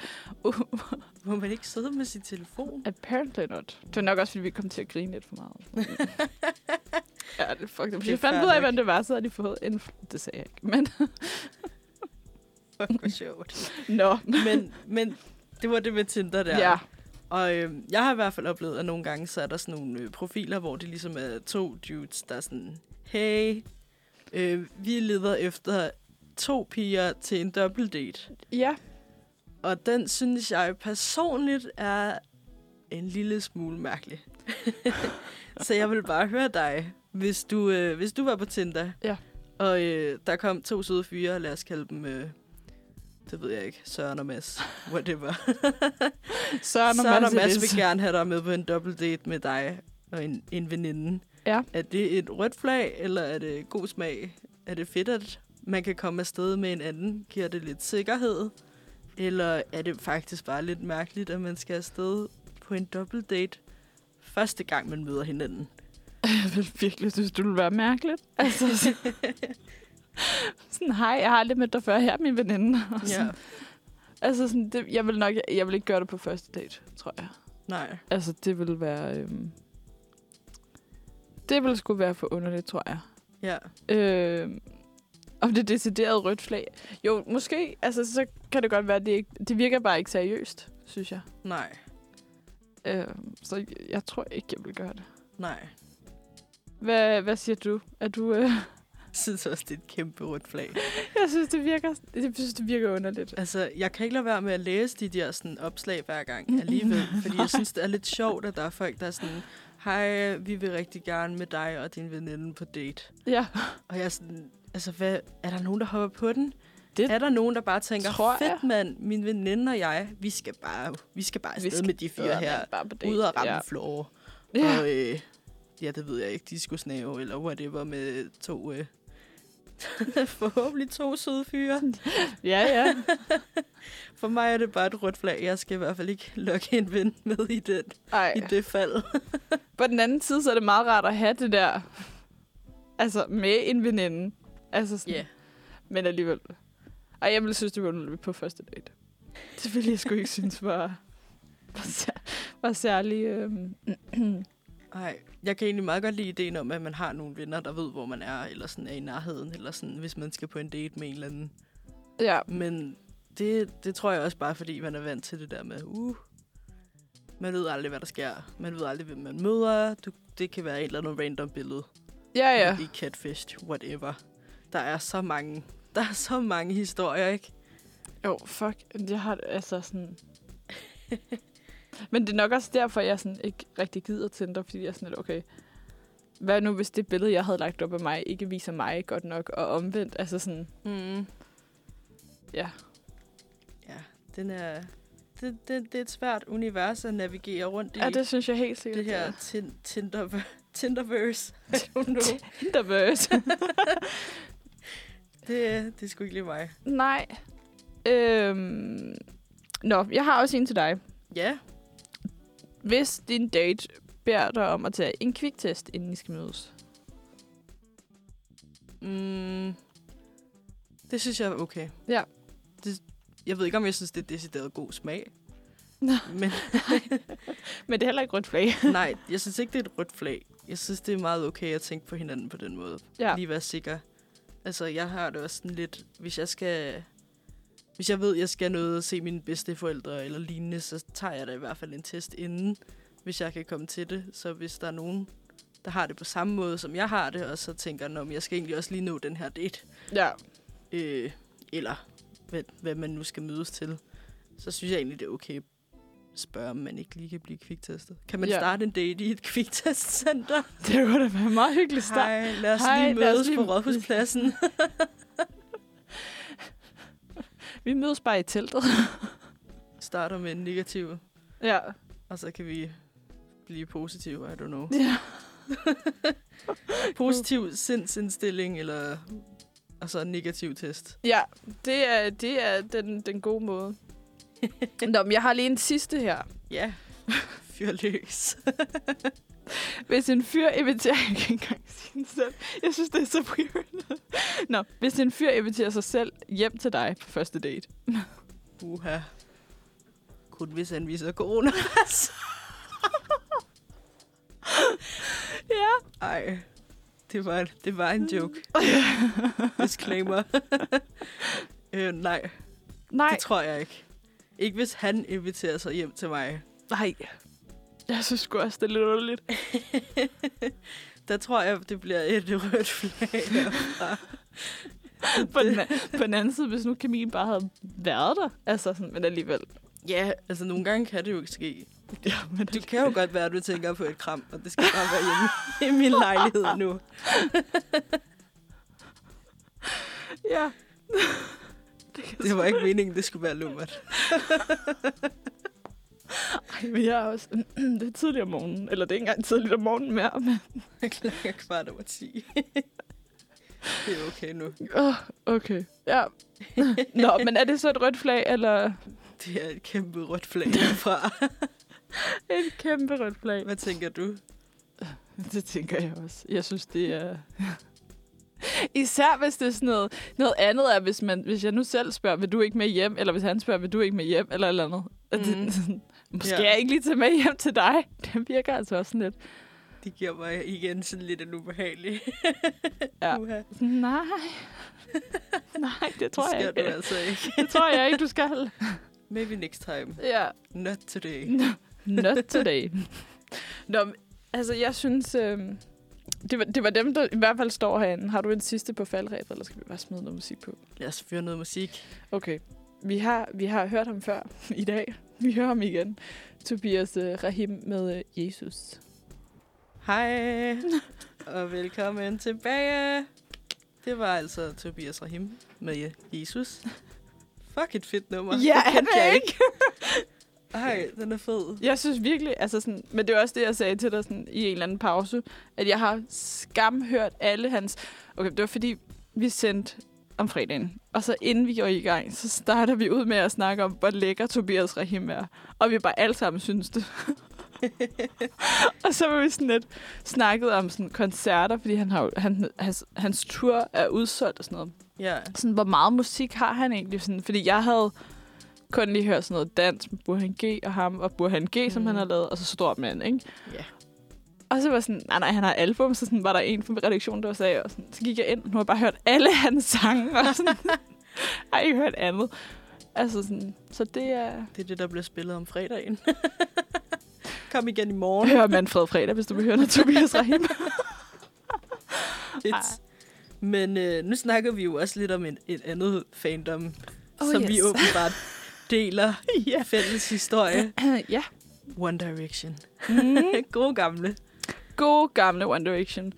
Uh, Må man ikke sidde med sin telefon? apparently not. Det var nok også, fordi vi kom til at grine lidt for meget. Ja, det. Det er Jeg fandt ud af, hvem det var, så havde de fået en... Det sagde jeg ikke, men... Fuck, hvor sjovt. Nå. Men, men det var det med Tinder der. Ja. Og øh, jeg har i hvert fald oplevet, at nogle gange så er der sådan nogle øh, profiler, hvor det ligesom er to dudes, der er sådan, hey, øh, vi leder efter to piger til en date. Ja. Og den synes jeg personligt er en lille smule mærkelig. så jeg vil bare høre dig, hvis du, øh, hvis du var på Tinder, Ja. og øh, der kom to søde fyre, lad os kalde dem, øh, det ved jeg ikke, Søren og Mads, whatever. Søren og Søren og Mads, vil gerne have dig med på en double date med dig og en, en veninde. Ja. Er det et rødt flag, eller er det god smag? Er det fedt, at man kan komme afsted med en anden? Giver det lidt sikkerhed? Eller er det faktisk bare lidt mærkeligt, at man skal afsted på en double date første gang, man møder hinanden? Jeg vil virkelig synes, du ville være mærkeligt. Altså, sådan, hej, jeg har aldrig mødt dig før. Her er min veninde. Og Ja, sådan, Altså, sådan, det, jeg vil nok jeg vil ikke gøre det på første date, tror jeg. nej. Altså, det vil være... Øhm, det ville sgu være for underligt, tror jeg. Ja, Øh, om det er decideret rødt flag. Jo, måske. Altså, så kan det godt være, at det, ikke, det virker bare ikke seriøst, synes jeg. nej, Øh, så jeg, jeg tror ikke, jeg vil gøre det. nej. Hvad, hvad siger du? Er du... Øh, synes også, det er et kæmpe rødt flag. jeg synes, det virker, jeg synes, det virker underligt. Altså, jeg kan ikke lade være med at læse de der sådan, opslag hver gang alligevel, fordi jeg synes, det er lidt sjovt, at der er folk, der er sådan, hej, vi vil rigtig gerne med dig og din veninde på date. Ja, Og jeg er sådan, altså, hvad, er der nogen, der hopper på den? Det er der nogen, der bare tænker, tror jeg. fedt mand, min veninde og jeg, vi skal bare, vi skal bare Vi afsted skal med de fire her, ud og ramme ja. floor. Ja. Og øh, ja, det ved jeg ikke, de skulle snave, eller whatever med to, øh, forhåbentlig to søde fyre. ja, ja. For mig er det bare et rødt flag. Jeg skal i hvert fald ikke lokke en ven med i, den, Ej. i det fald. På den anden side, så er det meget rart at have det der, altså med en veninde. Altså sådan, Ja. Men alligevel. Ej, jeg ville synes, det var underligt på første date. Det ville jeg sgu ikke synes var, var, sær, var særlig... Øhm, Ej, jeg kan egentlig meget godt lide ideen om, at man har nogle venner, der ved, hvor man er, eller sådan er i nærheden, eller sådan, hvis man skal på en date med en eller anden. ja, Men det, det tror jeg også bare, fordi man er vant til det der med, uh, man ved aldrig, hvad der sker. Man ved aldrig, hvem man møder. Du, det kan være et eller andet random billede. ja, ja. I catfish, whatever. Der er så mange, der er så mange historier, ikke? Jo, fuck. Jeg har altså sådan... Men det er nok også derfor, jeg sådan ikke rigtig gider Tinder, fordi jeg er sådan lidt, okay, hvad nu, hvis det billede, jeg havde lagt op af mig, ikke viser mig godt nok, og omvendt, altså sådan, Mm. ja. Ja, den er... Det, det, det er et svært univers at navigere rundt i. Ja, det synes jeg helt sikkert. det her tin, Tinder, Tinderverse. Tinderverse. det, det er sgu ikke lige mig. Nej. Øhm, nå, jeg har også en til dig. Ja. Hvis din date beder dig om at tage en kviktest, inden I skal mødes. Mm, det synes jeg er okay. Ja. Det, jeg ved ikke, om jeg synes, det er decideret god smag. Nå. Men Men det er heller ikke rødt flag. nej, jeg synes ikke, det er et rødt flag. Jeg synes, det er meget okay at tænke på hinanden på den måde. ja. Lige være sikker. Altså, jeg har det også sådan lidt... Hvis jeg skal... Hvis jeg ved, jeg skal noget og se mine bedsteforældre eller lignende, så tager jeg da i hvert fald en test inden, hvis jeg kan komme til det. Så hvis der er nogen, der har det på samme måde, som jeg har det, og så tænker, om jeg skal egentlig også lige nå den her date, ja. øh, eller hvad, hvad man nu skal mødes til, så synes jeg egentlig, det er okay at spørge, om man ikke lige kan blive kviktestet. Kan man Ja. starte en date i et kviktestcenter? Det kunne da være meget hyggelig start. Hej, lad os Hej, lige lad os mødes lige- på Rådhuspladsen. Vi mødes bare i teltet. Starter med en negativ, ja. og så kan vi blive positive, I don't know. ja. Positiv sindsindstilling, eller og så en negativ test. Ja, det er, det er den, den gode måde. Nå, men jeg har lige en sidste her. Ja, fyr løs. Hvis en fyr inviterer... Jeg kan ikke engang sige det selv. Jeg synes, det er så weird. Nå, hvis en fyr inviterer sig selv hjem til dig på første date. Uha. Kun hvis han viser corona. Ja. Ej, det var, det var en joke. Disclaimer. øh, nej, Nej, det tror jeg ikke. Ikke hvis han inviterer sig hjem til mig. nej. Jeg synes sgu også, det er lidt underligt. Der tror jeg, det bliver et rødt flag herfra. På den, på den anden side, hvis nu Camille bare havde været der. Altså, sådan, men alligevel. Ja, altså nogle gange kan det jo ikke ske. Ja, men Du kan jo godt være, at du tænker på et kram, og det skal bare være hjemme i min lejlighed nu. Ja. Det var ikke meningen, det skulle være lummert. Ej, jeg er også... det er tidligt om morgenen. Eller det er ikke engang tidligt om morgenen mere, men... Klokken er kvart over 10. det er okay nu. Oh, okay, ja. Nå, men er det så et rødt flag, eller Det er et kæmpe rødt flag herfra. et kæmpe rødt flag? Hvad tænker du? Det tænker jeg også. Jeg synes, det er... Især hvis det er sådan noget... Noget andet er, hvis, man, hvis jeg nu selv spørger, vil du ikke med hjem? Eller hvis han spørger, vil du ikke med hjem? Eller eller andet. Mm. Det, Måske Ja. jeg ikke lige tage med hjem til dig. Det virker altså også sådan lidt... Det giver mig igen sådan lidt en ubehagelig. Ja. Uha. Nej. Nej, det tror det jeg ikke. du altså ikke. Det tror jeg ikke, du skal. Maybe next time. Ja. Not today. Not today. Nå, altså, jeg synes... Øh, det, var, det var dem, der i hvert fald står herinde. Har du en sidste på faldrebet, eller skal vi bare smide noget musik på? Lad os fyre noget musik. Okay. Vi har, vi har hørt ham før i dag. Vi hører ham igen. Tobias uh, Rahim med uh, Jesus. Hej, og velkommen tilbage. Det var altså Tobias Rahim med Jesus. Fuck et fedt nummer. Ja, Det er det jeg ikke? Ej, den er fed. Jeg synes virkelig, altså sådan, men det er også det, jeg sagde til dig sådan, i en eller anden pause, at jeg har skamhørt alle hans... Okay, det var fordi, vi sendte om fredagen, og så inden vi går i gang, så starter vi ud med at snakke om, hvor lækker Tobias Rahim er. Og vi bare alle sammen synes det. og så var vi sådan lidt snakket om sådan koncerter, fordi han har, han, hans, hans tour er udsolgt og sådan noget. Ja, Sådan, hvor meget musik har han egentlig? Sådan, fordi jeg havde kun lige hørt sådan noget dans med Burhan G og ham, og Burhan G, som Mhm. han har lavet, og så Stort Mand, ikke? ja. Og så var sådan, nej, nej, han har album, så sådan, var der en fra redaktionen, der sagde, og sådan, så gik jeg ind, og nu har jeg bare hørt alle hans sange, og sådan, har ikke hørt andet. Altså sådan, så det er... Det er det, der bliver spillet om fredagen. Kom igen i morgen. Hør Manfred Fredag, hvis du vil høre noget Tobias Rahim. Men øh, nu snakker vi jo også lidt om et, et andet fandom, Oh, som yes. vi åbenbart deler ja. fælles historie. ja. One Direction. Mm. Gode gamle. God gamle One Direction.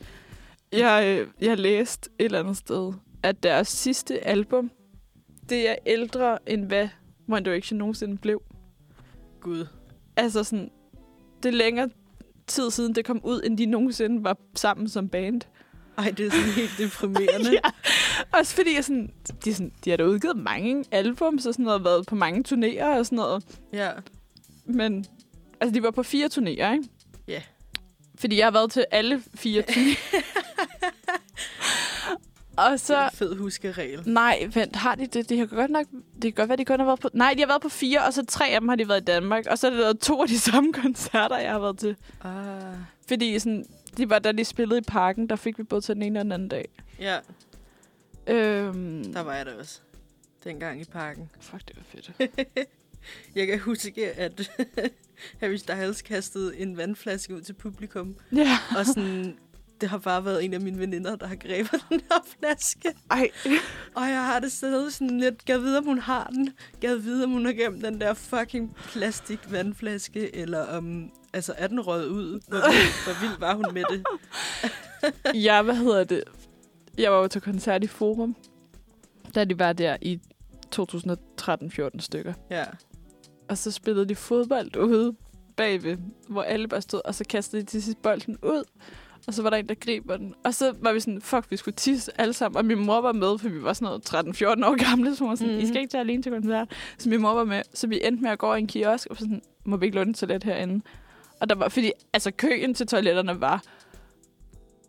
Jeg, øh, jeg læste et eller andet sted, at deres sidste album, det er ældre end hvad One Direction nogensinde blev. Gud. Altså sådan, det er længere tid siden, det kom ud, end de nogensinde var sammen som band. Ej, det er sådan helt deprimerende. ja. Også fordi, jeg sådan, de, sådan, de har da udgivet mange albums og sådan noget, været på mange turnéer og sådan noget. Ja. Men, altså, de var på fire turnéer, ikke? Ja. Fordi jeg har været til alle fire turnéer. og Så... Det er en fed huskeregel. Nej, vent, har de det? Det kan godt nok... Det kan godt være, de kun har været på... Nej, de har været på fire, og så tre af dem har de været i Danmark. Og så er det været to af de samme koncerter, jeg har været til. Ah. Fordi sådan, de var, da de spillede i parken, der fik vi både til den ene og den anden dag. Ja, Øhm, der var jeg da også. Dengang i parken. Fuck, det var fedt. Jeg kan huske, at Harry Styles kastede en vandflaske ud til publikum. ja. Og sådan, det har bare været en af mine veninder, der har grebet den her flaske. Ej. Og jeg har det stadig sådan lidt, gav vide, om hun har den. Gav vide, om hun har gemt den der fucking plastik vandflaske, eller om, altså er den røget ud? Hvor, vild- hvor vild var hun med det? ja, hvad hedder det? Jeg var jo til koncert i Forum, da de var der i 2013-14 stykker. Ja. Og så spillede de fodbold ude bagved, hvor alle bare stod, og så kastede de til sidst bolden ud. Og så var der en, der griber den. Og så var vi sådan, fuck, vi skulle tisse alle sammen. Og min mor var med, for vi var sådan noget 13-14 år gamle. Så hun var sådan, mm-hmm. I Mhm. skal ikke tage alene til koncert. Så min mor var med. Så vi endte med at gå i en kiosk, og så sådan, må vi ikke låne et toilet herinde? Og der var, fordi altså køen til toiletterne var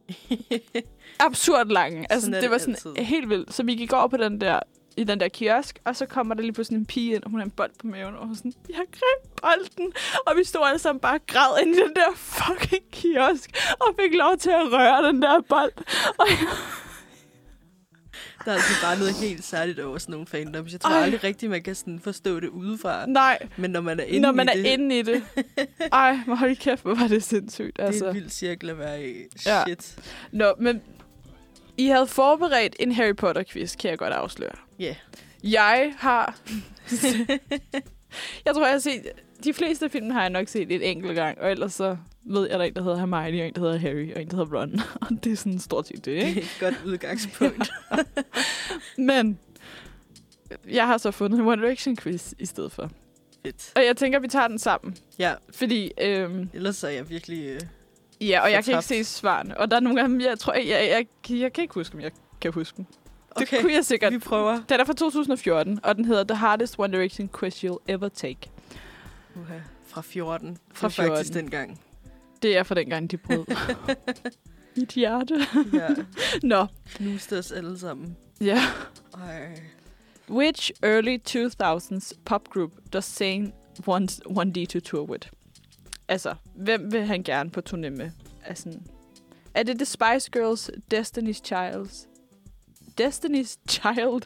absurd lang. Altså, Sådan det, det var sådan altid. helt vildt. Så vi gik over på den der i den der kiosk, og så kommer der lige pludselig en pige ind, og hun har en bold på maven, og hun er sådan, jeg greb bolden, og vi stod alle sammen bare og græd ind i den der fucking kiosk, og fik lov til at røre den der bold. Og jeg, Der er altså bare noget helt særligt over sådan nogle fandoms. Jeg tror Ej. aldrig rigtigt, man kan sådan forstå det udefra. nej, Men når man er inde når man i er det, inde i det. Ej, men hold kæft, hvor var det sindssygt. det er Altså. en vild cirkel at være i. Ja. Shit. Nå, men I havde forberedt en Harry Potter-quiz, kan jeg godt afsløre. Ja. Jeg har... jeg tror, jeg har set... De fleste af filmen har jeg nok set et enkelt gang, og ellers så ved jeg, der er en, der hedder Hermione, og en, der hedder Harry, og en, der hedder Ron. Og det er sådan stort set det, Det er et godt udgangspunkt. Men jeg har så fundet en One Direction quiz i stedet for. Fedt. Og jeg tænker, vi tager den sammen. Ja, Fordi, øhm, ellers er jeg virkelig... Øh, ja, og jeg kan ikke se svarene. Og der er nogle dem, jeg tror, jeg, jeg, jeg, jeg kan ikke huske, om jeg kan huske dem. Det okay, kunne jeg sikkert. vi prøver. Den er fra 2014, og den hedder The Hardest One Direction Quiz You'll Ever Take. Uha. Fra 14. Fra det er faktisk 14. dengang. Det er fra dengang, de brød. Mit hjerte. Ja, Nå, knuste os alle sammen. ja. Ej. Which early 2000s pop group does Zayn want 1D to tour with? Altså, hvem vil han gerne på turné med? Altså, er det The Spice Girls, Destiny's Child, Destiny's Child,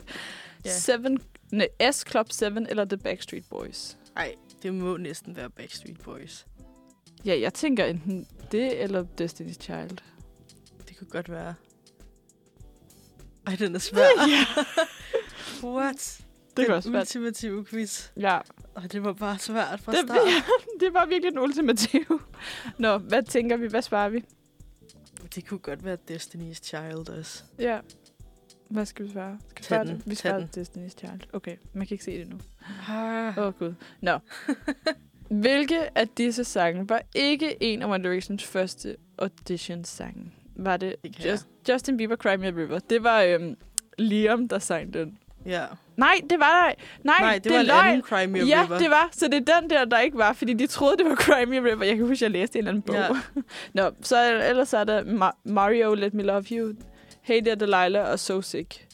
Ja. Seven, nej, S Club 7 eller The Backstreet Boys? Ej, det må næsten være Backstreet Boys. Ja, jeg tænker enten det eller Destiny's Child. Det kunne godt være. Ej, den er svær. ja, What? det den også være. ultimative quiz. Ja, Og det var bare svært fra det, start. det var virkelig den ultimative. Nå, hvad tænker vi? Hvad svarer vi? Det kunne godt være Destiny's Child også. Ja. Hvad skal vi svare? Skal vi svare den. Vi svarer Destiny's Child. Okay, man kan ikke se det nu. Ah. Åh, oh, gud. Nå. Hvilke af disse sange var ikke en af One Directions første audition-sange? Var det Just, Justin Bieber, Cry Me a River? Det var øhm, Liam, der sang den. Ja. Nej, det var der. Nej, Nej, det, det var en anden Cry Me a Ja, River. det var. Så det er den der, der ikke var, fordi de troede, det var Cry Me a River. Jeg kan huske, jeg læste i en eller anden bog. Ja. Nå, så ellers er der Ma- Mario, Let Me Love You, Hey There Delilah og So Sick.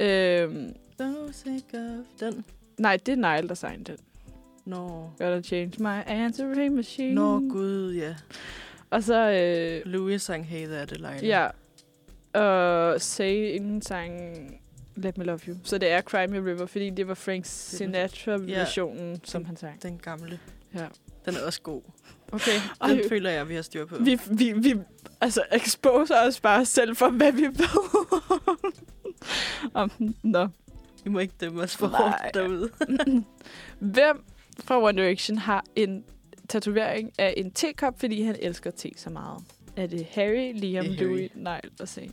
Øhm, So sick of den. nej, det er Nile, der sang den. Nå. Gotta change my answering machine. Nå, gud, ja. Og så, øh, Louis sang Hey There Delilah. ja, og Say inden sang Let Me Love You. Så det er Cry Me a River, fordi det var Frank Sinatra-versionen, som han sang. Den gamle. Ja. Den er også god. Okay. Den Ej, føler jeg, vi har styr på. vi, vi, vi altså, exposer os bare selv for, hvad vi ved. Om, nå. Vi må ikke dømme os for Nej. hårdt derude. Hvem fra One Direction har en tatovering af en tekop, fordi han elsker te så meget? Er det Harry, Liam, Det er Harry. Louis, Niall og Zayn?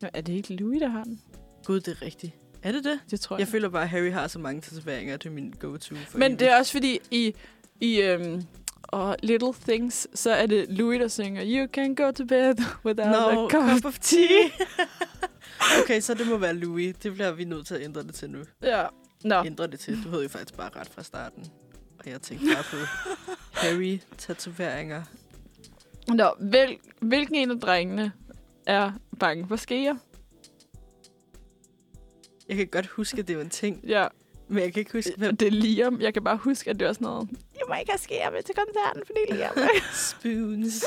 Nå, er det ikke Louis, der har den? Gud, det er rigtigt. Er det det? Det tror jeg. Jeg føler bare, at Harry har så mange tatoveringer. Det er min go-to. For Men det er også fordi, i, i øhm, og Little Things, så er det Louis, der synger You can go to bed without No, a cup of tea. Okay, så det må være Louis. Det bliver vi nødt til at ændre det til nu. Ja. Nå, Ændre det til. Du havde jo faktisk bare ret fra starten. Og jeg tænkte bare på Harry-tatoveringer. Nå hvil, hvilken en af drengene er bange for skeer? Jeg kan godt huske, at det var en ting, Ja, men jeg kan ikke huske, hvem det er Liam. Jeg kan bare huske, at det var sådan noget. I må ikke have skeer med til koncerten, fordi Liam... Spoons.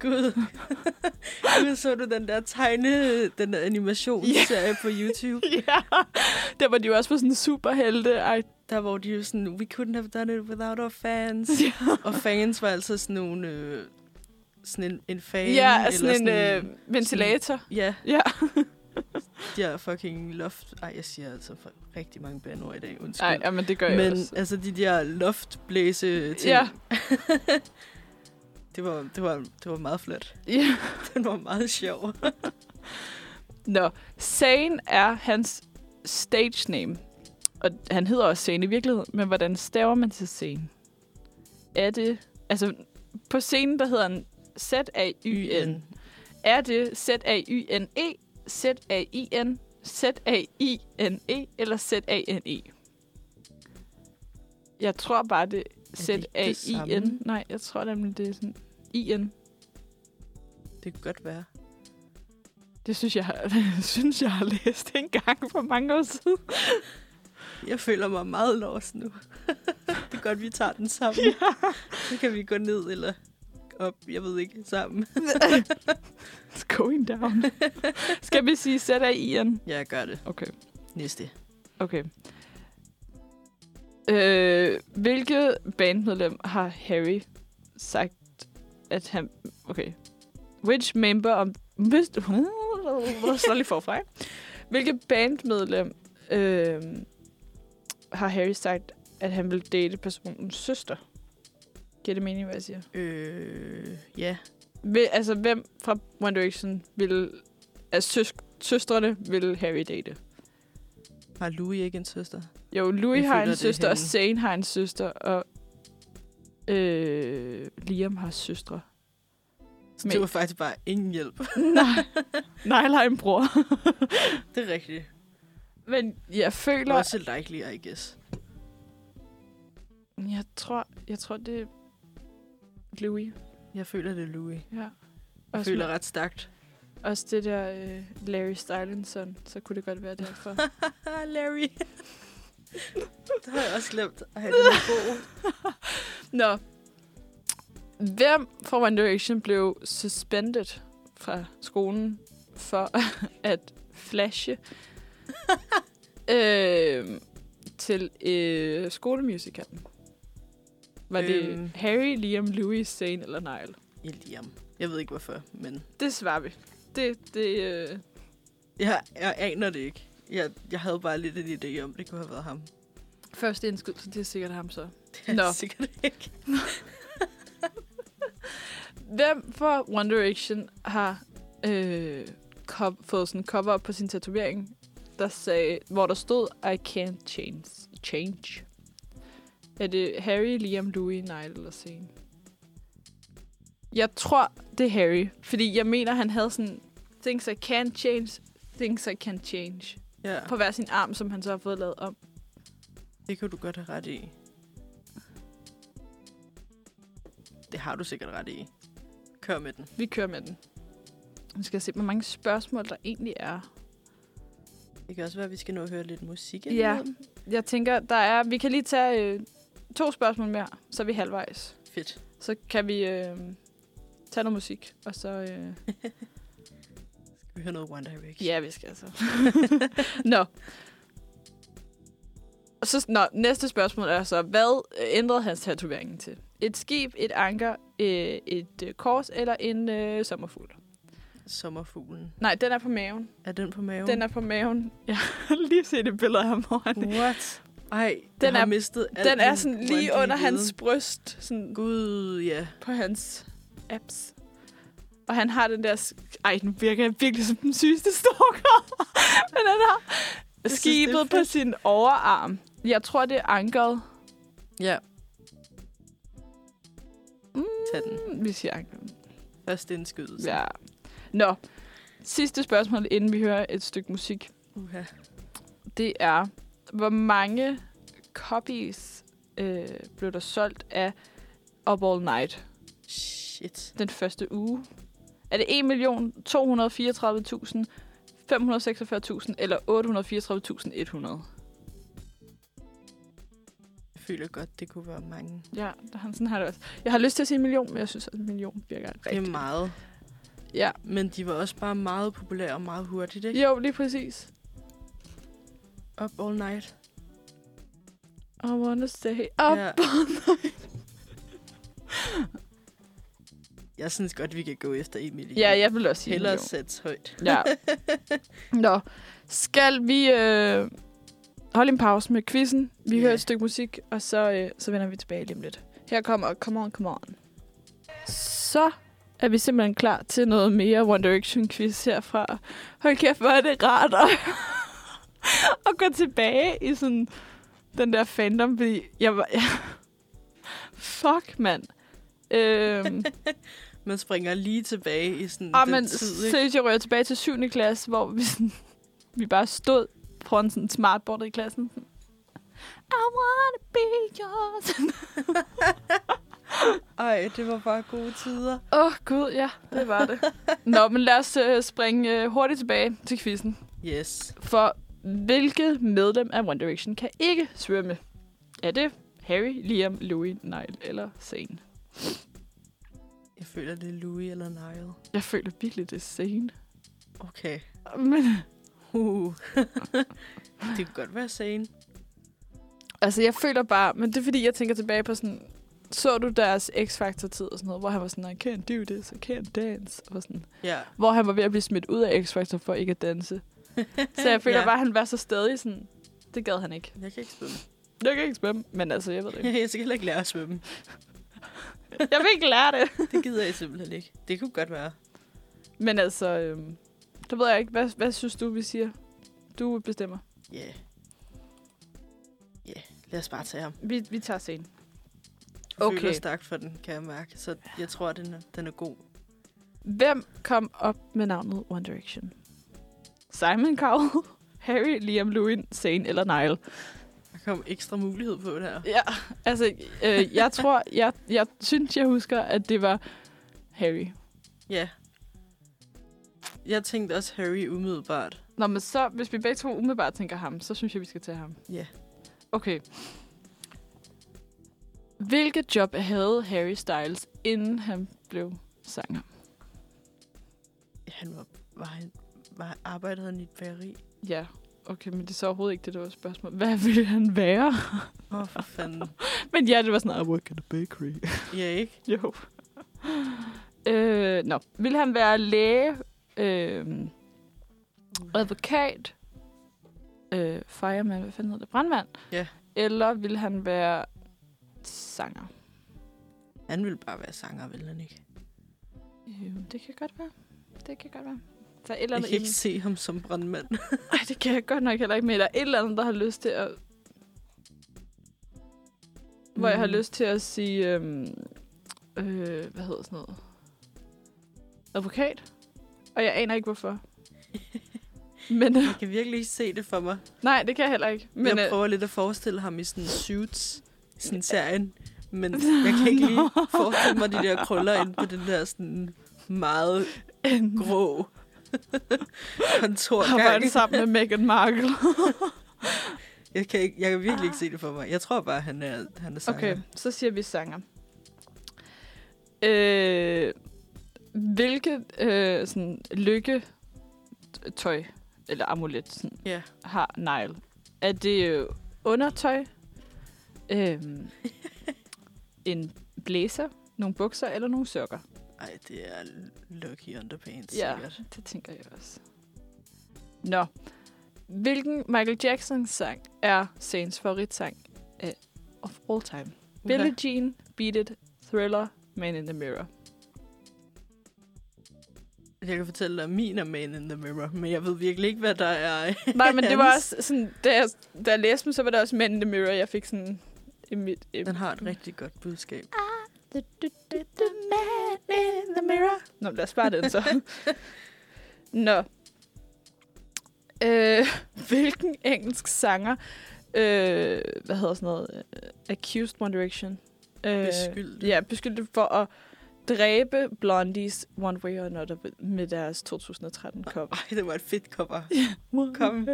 Gud. Gud, så du den der tegne, den der animationsserie på YouTube? ja, der var de jo også på sådan en superhelte. Ej, Der hvor de jo sådan, we couldn't have done it without our fans. ja. Og fans var altså sådan nogle, øh, sådan en, en fan. ja, sådan en sådan, øh, ventilator. Ja, Ja. De har fucking loft... Ej, jeg siger altså for rigtig mange bandord i dag, undskyld. Nej, ja, men det gør jeg Men også. altså de der loftblæse ting. Ja. det, var, det, var, det var meget flot. ja. Den var meget sjov. Nå, Zane er hans stage name. Og han hedder også Zane i virkeligheden, men hvordan staver man til Zane? Er det... Altså, på scenen, der hedder han Z-A-Y-N. Er det Z-A-Y-N-E, Z-A-I-N, Z-A-I-N-E eller Z-A-N-E? Jeg tror bare, det er? Z-A-I-N. Nej, jeg tror nemlig, det er sådan I-N. Det kunne godt være. Det synes jeg, synes jeg har læst en gang for mange år siden. Jeg føler mig meget lost nu. det er godt, vi tager den sammen. Ja. Så kan vi gå ned eller op, jeg ved ikke, sammen. It's going down. Skal vi sige Z-A-I-N? Ja, jeg gør det. Okay. Næste. Okay. Øh, hvilket bandmedlem har Harry sagt, at han... Okay. Which member of... Så lige forfra. Hvilket bandmedlem øh, har Harry sagt, at han vil date personens søster? Giver det mening, hvad jeg siger? Øh, ja. Vil, altså, hvem fra One Direction vil... Af søs, søstrene vil Harry date? Har Louis ikke en søster? Jo, Louis har en det er søster, og. Zane har en søster, og øh, Liam har søstre. Så Men- det var faktisk bare ingen hjælp. Nej, nej, har en bror. det er rigtigt. Men jeg føler, Også likely, I guess. jeg tror, jeg tror det er Louis. Jeg føler, det Louis. Ja. Jeg Også, føler med, ret stærkt. også det der øh, Larry Stylinson, så kunne det godt være derfor. Larry. det har jeg også glemt. Ej, den er god. Nå. Hvem fra One Direction blev suspended fra skolen for at flashe øh, til øh, skolemusicalen? Var det Øhm. Harry, Liam, Louis, Zane eller Niall? Iliam. Jeg ved ikke hvorfor, men Det svarer vi. Det, det, øh, jeg, jeg aner det ikke. Jeg, jeg havde bare lidt en idé om, det kunne have været ham. første indskud, så det er sikkert ham så. Det er Nå. sikkert ikke. Hvem fra One Direction har øh, co- fået sådan en cover op på sin tatovering, der sagde, hvor der stod, I can't change. change. Er det Harry, Liam, Louis, Niall eller Zane? Jeg tror, det er Harry. Fordi jeg mener, han havde sådan, things I can't change, things I can change. Ja, På hver sin arm, som han så har fået lavet om. det kan du godt have ret i. Det har du sikkert ret i. Kør med den. Vi kører med den. Vi skal se, hvor mange spørgsmål der egentlig er. Det kan også være, at vi skal nå at høre lidt musik. Ja. Jeg tænker, der er, vi kan lige tage øh, to spørgsmål mere, så er vi halvvejs. Fedt. Så kan vi øh, tage noget musik, og så... Øh, Skal vi høre noget One Direction? ja, vi skal altså. Nå. Og så, nå, næste spørgsmål er så, hvad øh, ændrede hans tatoveringen til? Et skib, et anker, øh, et øh, kors eller en øh, sommerfugl? Sommerfuglen. Nej, den er på maven. Er den på maven? Den er på maven. Jeg har lige set et billede af ham foran. What? Ej, den er- mistet alt Den er sådan lige under hans bryst. Sådan Gud, ja. på hans apps. Og han har den der... Ej, nu virker jeg virkelig som den sygeste stalker. Men han har Jeg synes, skibet på fedt. sin overarm. Jeg tror, det er ankeret. Ja, Mm, tag den. vi siger ankeret. Første indskydelse. Ja. Nå. Sidste spørgsmål, inden vi hører et stykke musik. Uha. Det er, hvor mange copies øh, blev der solgt af Up All Night Shit. den første uge? Er det 1.234.000, 546.000 eller 834.100? Jeg føler godt, det kunne være mange. Ja, der, han- sådan har det også. Jeg har lyst til at sige en million, men jeg synes, at en million virker Det er rigtigt. meget. Ja. Men de var også bare meget populære og meget hurtigt, ikke? Jo, lige præcis. Up all night. I wanna stay up Ja. all night. Jeg synes godt, vi kan gå efter en million. Ja, jeg vil også sige Hellere sætte højt. Ja. Nå, skal vi øh, holde en pause med quizzen? Vi Ja. hører et stykke musik, og så, øh, så vender vi tilbage lige om lidt. Her kommer Come On, Come On. Så er vi simpelthen klar til noget mere One Direction quiz herfra. Hold kæft, hvor er det rart at, at gå tilbage i sådan den der fandom, fordi jeg var... Ja. Fuck, mand. Øhm, Man springer lige tilbage i sådan Ah, den men tid, ikke? seriøst, jeg rører tilbage til 7. klasse, hvor vi, sådan, vi bare stod foran sådan en smartboard i klassen. Sådan, I wanna be yours. Ej, det var bare gode tider. Åh, oh, gud, ja, det var det. Nå, men lad os uh, springe uh, hurtigt tilbage til quizzen. Yes. For hvilket medlem af One Direction kan ikke svømme? Er det Harry, Liam, Louis, Niall eller Zayn? Jeg føler, det er Louis eller Niall. Jeg føler virkelig, det er Zayn. Okay. Men, Uh. det kunne godt være sane. Altså, jeg føler bare, men det er fordi, jeg tænker tilbage på sådan, så du deres X-Factor-tid og sådan noget, hvor han var sådan, I can't do this, I can't dance, og sådan, Ja. hvor han var ved at blive smidt ud af X-Factor for ikke at danse. Så jeg føler Ja. bare, at han var så stadig sådan, det gad han ikke. Jeg kan ikke svømme. Jeg kan ikke svømme, men altså, jeg ved det ikke. Jeg skal heller ikke lære at svømme. Jeg vil ikke lære det. Det gider jeg simpelthen ikke. Det kunne godt være. Men altså, øhm, det ved jeg ikke. Hvad, hvad synes du, vi siger? Du bestemmer. Ja. Yeah. Ja, yeah. lad os bare tage ham. Vi, vi tager scenen. Okay. føler stærkt for den, kan jeg mærke. Så jeg tror, den er, den er god. Hvem kom op med navnet One Direction? Simon Cowell, Harry, Liam, Louis, Zayn eller Niall? Der kom ekstra mulighed på det her. Ja, altså, øh, jeg tror, jeg, jeg synes, jeg husker, at det var Harry. Ja. Jeg tænkte også Harry umiddelbart. Nå, men så, hvis vi begge to umiddelbart tænker ham, så synes jeg, vi skal tage ham. Ja. Okay. Hvilket job havde Harry Styles, inden han blev sanger? Han var, var, han, arbejdede han i et bageri. Ja, okay, men det er så overhovedet ikke det, der var spørgsmål. Hvad ville han være? Åh, oh, for fanden. men ja, det var sådan, I work at a bakery. Ja, ikke? jo. øh, nå, ville han være læge, øh, advokat, øh, fireman, hvad fanden hedder det, brandmand? Ja. Eller ville han være sanger? Han ville bare være sanger, ville han ikke? Øh, det kan godt være. Det kan godt være. Der er et eller Jeg andet kan ikke inden- se ham som brandmand. Ej, det kan jeg godt nok heller ikke, men der er et eller andet, der har lyst til at... Hvor jeg har Mm. lyst til at sige... Øhm, øh, hvad hedder sådan noget? Advokat. Og jeg aner ikke, hvorfor. men øh, Jeg kan virkelig ikke se det for mig. nej, det kan jeg heller ikke. Men, jeg øh, prøver lidt at forestille ham i sådan suits, sådan serien. Men jeg kan ikke lige forestille mig de der krøller ind på den der sådan meget grå kontorgang. arbejde sammen med Meghan Markle. Jeg kan, ikke, jeg kan virkelig ikke se det for mig. Jeg tror bare, han er, han er sanger. Okay, så siger vi sanger. Øh, hvilket øh, sådan, lykketøj, eller amulet, sådan, Ja. har Nile? Er det øh, undertøj, øh, en blæser, nogle bukser eller nogle sokker? Ej, det er Lucky Underpants, Ja, sikkert. det tænker jeg også. Nå. Hvilken Michael Jackson-sang er Saints favoritsang af of all time? Uha. Billie Jean, Beat It, Thriller, Man in the Mirror. Jeg kan fortælle dig, at min er Man in the Mirror, men jeg ved virkelig ikke, hvad der er Nej, men det var også sådan, da jeg, da jeg læste dem, så var det også Man in the Mirror, jeg fik sådan i mit... I, Den har et rigtig godt budskab. Man in the Mirror. Nå, lad os bare den så. Nå. Øh, hvilken engelsk sanger, øh, hvad hedder sådan noget, øh, accused One Direction? Øh. Ja, beskyldte for at dræbe Blondies One Way or Another med deres 2013 cover. Ej, det var et fedt cover. One Kom.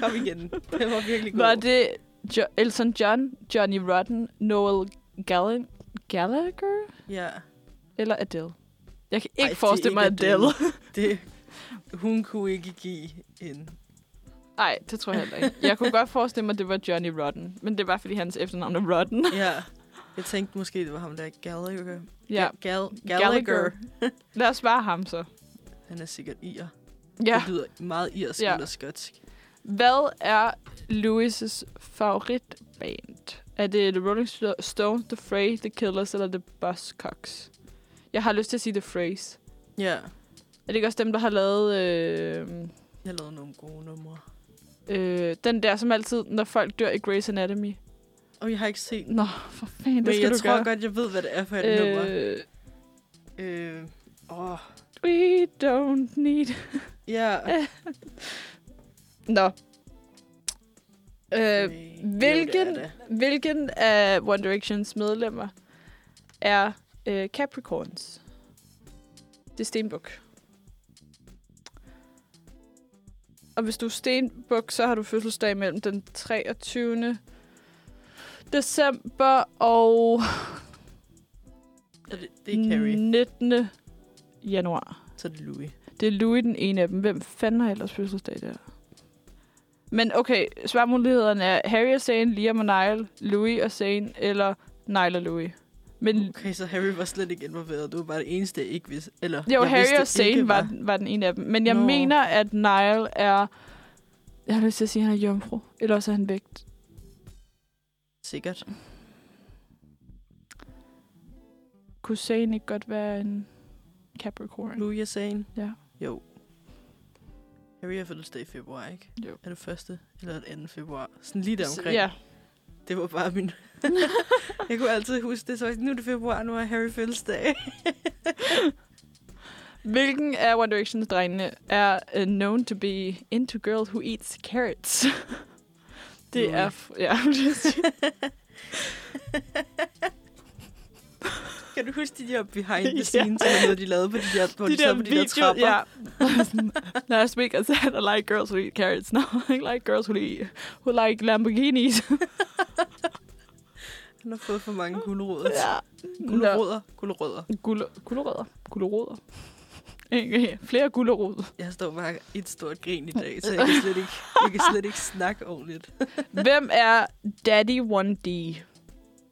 Kom igen. Det var virkelig god. Var det jo- Elton John, Johnny Rotten, Noel Gallagher, Gallagher Ja. Eller Adele? Jeg kan Ej, ikke er forestille mig Adele. Adele. Det, hun kunne ikke give en... Nej, det tror jeg heller ikke. Jeg kunne godt forestille mig, at det var Johnny Rotten. Men det var, fordi hans efternavn er Rotten. Ja. Jeg tænkte måske, det var ham der Gallagher. Ja, Ga- Gal- Gallagher. lad os bare ham så. Han er sikkert ir. Ja. Det lyder meget irsk Ja. eller skotsk. Hvad er Louis' favoritband? Er det The Rolling Sto- Stones, The Fray, The Killers eller The Buzzcocks? Jeg har lyst til at sige The Phrase. Ja. Er det ikke også dem, der har lavet øh, Jeg lavede nogle gode numre. øh, den der, som altid, når folk dør i Grey's Anatomy? Og jeg har ikke set den. Nå, for fanden, det Men skal jeg du tror gøre. godt, jeg ved, hvad det er for et øh... nummer. øh, Øh, åh, we don't need... ja. Nå. Øh, hvilken, hvilken af One Directions medlemmer er øh, Capricorns? Det er Stenbuk. Og hvis du er Stenbuk, så har du fødselsdag mellem den 23. december og det, det er Carrie. 19. januar. Så er det Louis. Det er Louis den ene af dem. Hvem fanden har ellers fødselsdag der? Men okay, svarmulighederne er Harry og Zane, Liam og Niall, Louis og Zane, eller Niall og Louis. Men Okay, så Harry var slet ikke involveret. Du var bare det eneste, jeg ikke vidste. Eller, jo, jeg Harry vidste og Zane ikke, var, var den ene af dem. Men jeg Nå. mener, at Niall er... Jeg har lyst til at sige, at han er jomfru. Eller også er han vægt. Sikkert. Kunne Zane ikke godt være en Capricorn? Louis og Zane. Ja. Jo. Harry har fødselsdag i februar, ikke? Jo. Er det første eller det 2. februar? Sådan lige der omkring. Ja. Det var bare min... jeg kunne altid huske det, så nu er det februar, nu er Harry fødselsdag. Hvilken af One Direction's drengene er uh, known to be into girl who eats carrots? det Louis. er... f- Ja. Kan du huske de der behind the Ja. scenes, eller noget, de lavede på de der, hvor de, de sad på de der trapper? ja. Last week I said I like girls who eat carrots. Now I like girls who, eat, who like Lamborghinis. Han har fået for mange gulerødder. ja. Gulerødder. Gulerødder. Guler- Gulerødder. Gulerødder. Ikke? Flere gulerod. Jeg står bare i et stort grin i dag, så jeg kan slet ikke, jeg kan slet ikke snakke ordentligt. Hvem er Daddy 1D?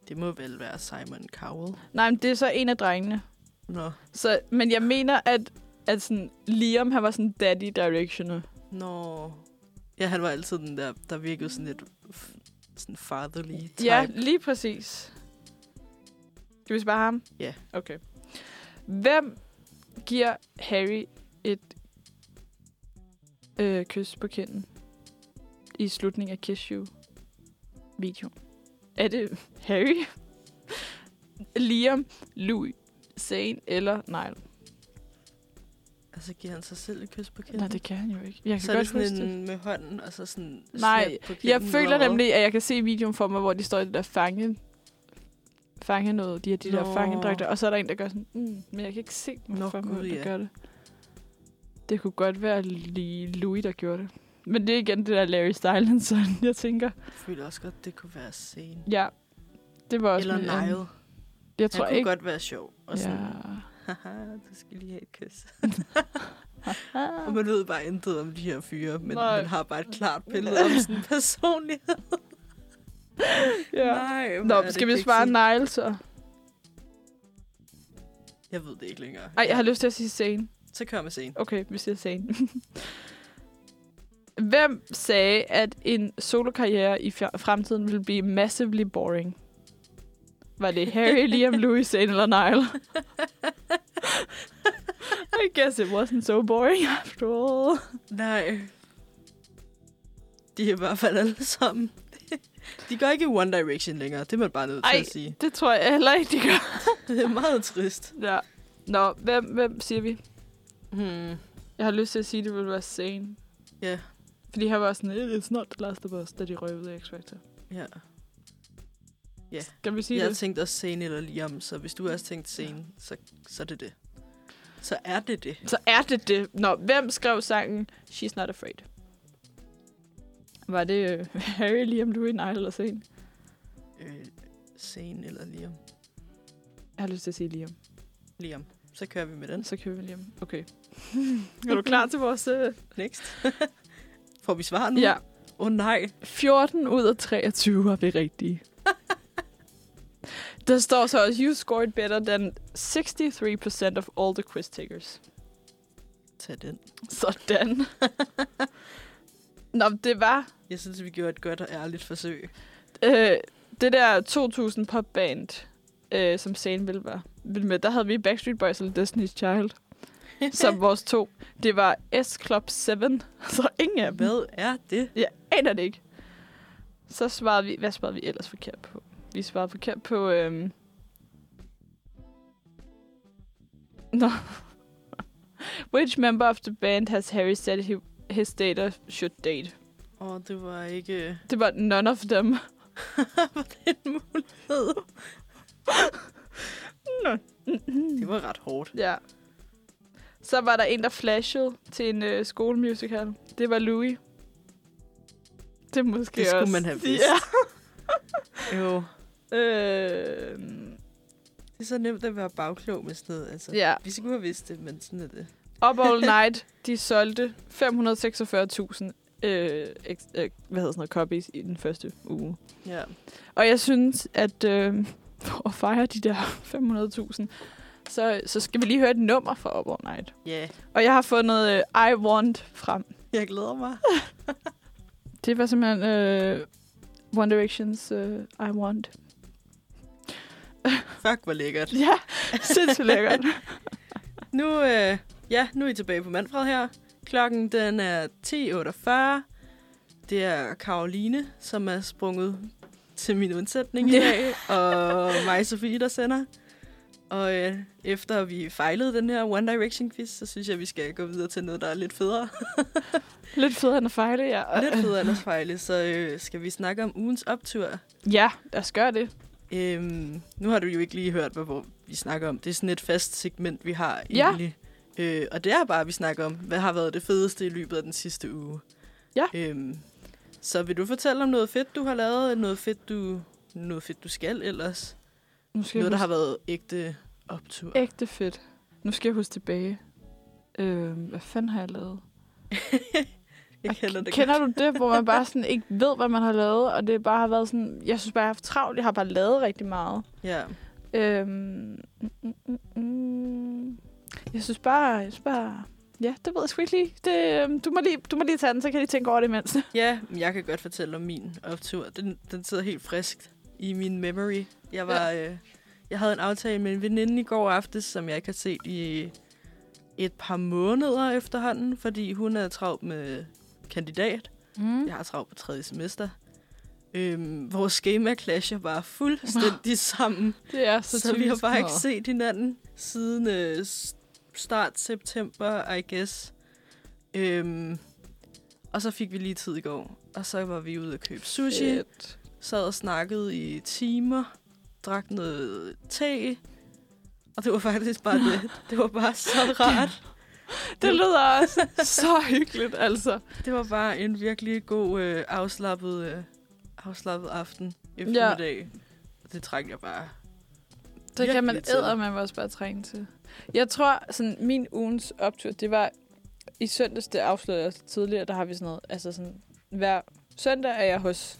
Det må vel være Simon Cowell. Nej, men det er så en af drengene. Nå. Så, men jeg mener, at, at sådan, Liam, han var sådan daddy directioner. Nå. Ja, han var altid den der, der virkede sådan lidt sådan fatherly type. Ja, lige præcis. Skal vi spørge ham? Ja. Okay. Hvem giver Harry et øh, kys på kinden i slutningen af Kiss You video? Er det Harry, Liam, Louis, Zane eller Niall? Altså giver han sig selv et kys på kinden? Nej, det kan han jo ikke. Jeg kan så er det godt sådan det. en med hånden, og så sådan Nej, på Jeg føler hvad? nemlig, at jeg kan se videoen for mig, hvor de står i det der fange, fange noget, de har de der Nå. fangedragter, og så er der en, der gør sådan, mm, men jeg kan ikke se mig Nå, hvem der ja. gør det. Det kunne godt være lige Louis, der gjorde det. Men det er igen det der Larry Stylinson, jeg tænker. Jeg føler også godt, det kunne være scene. Ja, det var også Eller min. Niall. Jeg tror Han kunne ikke. godt være sjov. Og sådan, Ja. haha, du skal lige have et kys. og man ved bare intet om de her fyre, men Nej. man har bare et klart billede om sådan en personlighed. ja. Nej, Nå, det skal vi svare Niall så? Jeg ved det ikke længere. Ej, jeg har lyst til at sige Zane. Så kør med scene. Okay, vi siger Zane. Hvem sagde, at en solokarriere i fremtiden ville blive massively boring? Var det Harry, Liam, Louis, Zane eller Niall? I guess it wasn't so boring after all. Nej. De er i hvert fald alle sammen. De går ikke i One Direction længere. Det er man bare nødt til Ej. at sige. Det tror jeg heller ikke, de gør. Det er meget trist. Ja. Nå, hvem, hvem siger vi? Hmm. Jeg har lyst til at sige, at det ville være Zane. Ja. Fordi han var sådan, it's not the last of us, da de røg ud af X-Factor. Ja. Ja. Skal vi sige Jeg det? tænkte også Zane eller Liam, så hvis du også tænkt Zane, så, så er det det. Så er det det. Så er det det. Nå, hvem skrev sangen She's Not Afraid? Var det uh, Harry, Liam, Louis, Nile eller Zane? Øh, Zane eller Liam. Jeg har lyst til at sige Liam. Liam. Så kører vi med den. Så kører vi Liam. Okay. er du klar til vores... Uh... Next. Får vi svar nu? Ja. Åh oh, nej. 14 ud af 23 har vi rigtige. Der står så også, you scored better than 63% of all the quiz takers. Tag den. Sådan. Nå, det var Jeg synes, vi gjorde et godt og ærligt forsøg. øh, det der 2000 popband, øh, som Zane ville være med. Der havde vi Backstreet Boys eller Destiny's Child som vores to. Det var S Club 7, så ingen af dem. Hvad er det? Jeg aner det ikke. Så svarede vi... Hvad svarede vi ellers forkert på? Vi svarede forkert på... Øhm... Nå. Which member of the band has Harry said he, his data should date? Åh, oh, det var ikke... Det var none of them. det Så var der en, der flashede til en øh, skolemusical. Det var Louis. Det måske Det skulle også... man have vidst. Ja. Jo. Øh, Det er så nemt at være bagklog med sådan noget. Altså, ja. Vi skulle have vidst det, men sådan er det. Up All Night, de solgte 546.000 øh, øh, hvad hedder sådan noget, copies i den første uge. Ja. Og jeg synes, at øh, for at fejre de der 500.000, så, så skal vi lige høre et nummer fra Up All Night. Ja, yeah. Og jeg har fundet øh, I Want frem. jeg glæder mig. Det var simpelthen øh, One Directions øh, I Want. Fuck, hvor lækkert. Ja, sindssygt lækkert. Nu, øh, ja, nu er I tilbage på Manfred her. Klokken den er 10.48. Det er Karoline, som er sprunget til min undsætning i dag, og mig Sofie, der sender. Og øh, efter vi fejlede den her One Direction quiz, så synes jeg, vi skal gå videre til noget, der er lidt federe. Lidt federe end at fejle, ja. lidt federe end at fejle, så øh, skal vi snakke om ugens optur. Ja, lad os gøre det. Øhm, nu har du jo ikke lige hørt, hvad hvor vi snakker om. Det er sådan et fast segment, vi har Ja. egentlig. Øh, og det er bare, at vi snakker om, hvad har været det fedeste i løbet af den sidste uge. Ja. Øhm, så vil du fortælle om noget fedt, du har lavet? Noget fedt, du, noget fedt, du skal ellers? Nu skal Noget, der har været ægte optur. ægte fedt. Nu skal jeg huske tilbage. Øh, hvad fanden har jeg lavet? jeg kender det Kender du det, hvor man bare sådan ikke ved, hvad man har lavet, og det bare har været sådan... Jeg synes bare, jeg har haft travlt. Jeg har bare lavet rigtig meget. Ja. Øhm, mm, mm, mm, mm. Jeg synes bare... Jeg synes bare ja, det ved jeg sgu ikke lige. Det, øhm, du, må lige. Du må lige tage den, så kan jeg lige tænke over det imens. ja, men jeg kan godt fortælle om min optur. Den, den sidder helt friskt i min memory. Jeg var... Ja. Øh, jeg havde en aftale med en veninde i går aftes, som jeg ikke har set i et par måneder efterhånden, fordi hun er travlt med kandidat. Mm. Jeg har travlt på tredje semester. Øhm, vores schema clasher bare fuldstændig sammen, Det er så, så, vi har bare ikke set hinanden siden øh, start september, I guess. Øhm, og så fik vi lige tid i går, og så var vi ude at købe sushi, Fedt. sad og snakkede i timer, drak noget te, og det var faktisk bare det. Det var bare så rart. Det lyder også så hyggeligt, altså. Det var bare en virkelig god, øh, afslappet, øh, afslappet aften eftermiddag. Ja. Det trængte jeg bare. Det kan man æder, man også bare trænge til. Jeg tror, sådan min ugens optur, det var i søndags, det afslørede jeg tidligere, der har vi sådan noget, altså sådan, hver søndag er jeg hos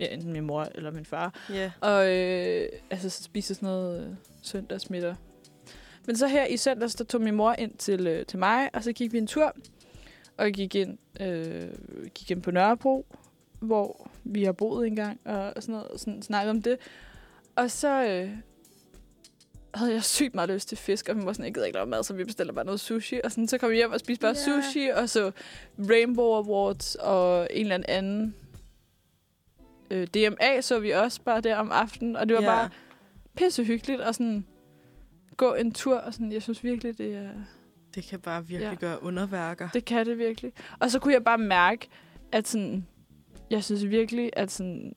ja, enten min mor eller min far, Ja. og øh, altså så spiser sådan noget øh, søndagsmiddag. Men så her i søndags, der tog min mor ind til, øh, til mig, og så gik vi en tur, og gik ind, øh, gik ind på Nørrebro, hvor vi har boet engang, og sådan noget, og sådan snakket om det. Og så øh, havde jeg sygt meget lyst til fisk, og vi var sådan, jeg gider ikke lave mad, så vi bestiller bare noget sushi. Og sådan, så kom vi hjem og spiste bare yeah. sushi, og så Rainbow Awards, og en eller anden øh, DMA så vi også bare der om aftenen, og det var ja. bare pisse hyggeligt, og sådan gå en tur, og sådan, jeg synes virkelig, det er, Det kan bare virkelig Ja. gøre underværker. Det kan det virkelig. Og så kunne jeg bare mærke, at sådan, jeg synes virkelig, at sådan,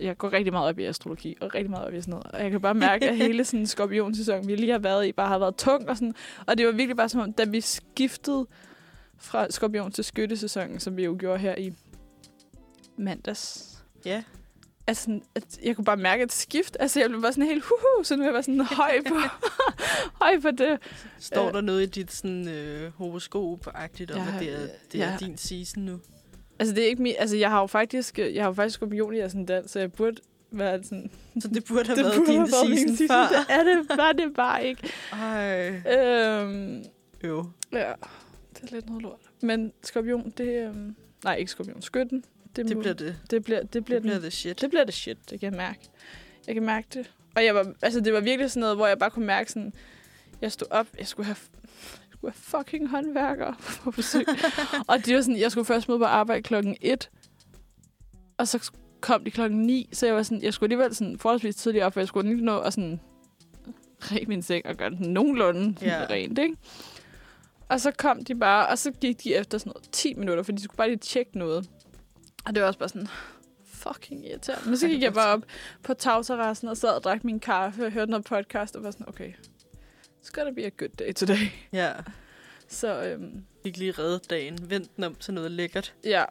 jeg går rigtig meget op i astrologi, og rigtig meget op i sådan noget. Og jeg kan bare mærke, at hele sådan skorpionsæson, vi lige har været i, bare har været tung. Og, sådan. og det var virkelig bare som om, da vi skiftede fra skorpion til skyttesæsonen, som vi jo gjorde her i mandags. Ja. Altså, at jeg kunne bare mærke et skift. Altså, jeg blev bare sådan helt huhu, så nu er jeg bare sådan høj på, høj på det. Står Øh. der noget i dit sådan, øh, horoskop-agtigt om, Jeg at det er, det er har- din season nu? Altså, det er ikke min, altså, jeg har jo faktisk, jeg har jo faktisk skorpion i ascendant, så jeg burde være sådan... Så det burde have det været burde din været min season, season. før. Det er det, var det bare ikke. Ej, Øhm, jo. ja, det er lidt noget lort. Men skorpion, det... Øhm, nej, ikke skorpion, skytten. Det, Det bliver det. det bliver, det bliver, Det bliver den, det shit. det bliver det shit, det kan jeg mærke. Jeg kan mærke det. Og jeg var, altså, det var virkelig sådan noget, hvor jeg bare kunne mærke sådan, jeg stod op, jeg skulle have, jeg skulle have fucking håndværkere på besøg. og det var sådan, jeg skulle først møde på arbejde klokken 1, og så kom de klokken 9, så jeg var sådan, jeg skulle alligevel sådan forholdsvis tidligt op, for jeg skulle lige nå at sådan ræbe min seng og gøre den nogenlunde ja. rent, ikke? Og så kom de bare, og så gik de efter sådan noget 10 minutter, for de skulle bare lige tjekke noget. Og det var også bare sådan, fucking irriterende. Men så gik jeg bare op på tagterrassen og sad og drak min kaffe og hørte noget podcast og var sådan, okay, it's gonna be a good day today. Ja. Så øhm, Ikke lige redde dagen. Vent den om til noget lækkert. ja,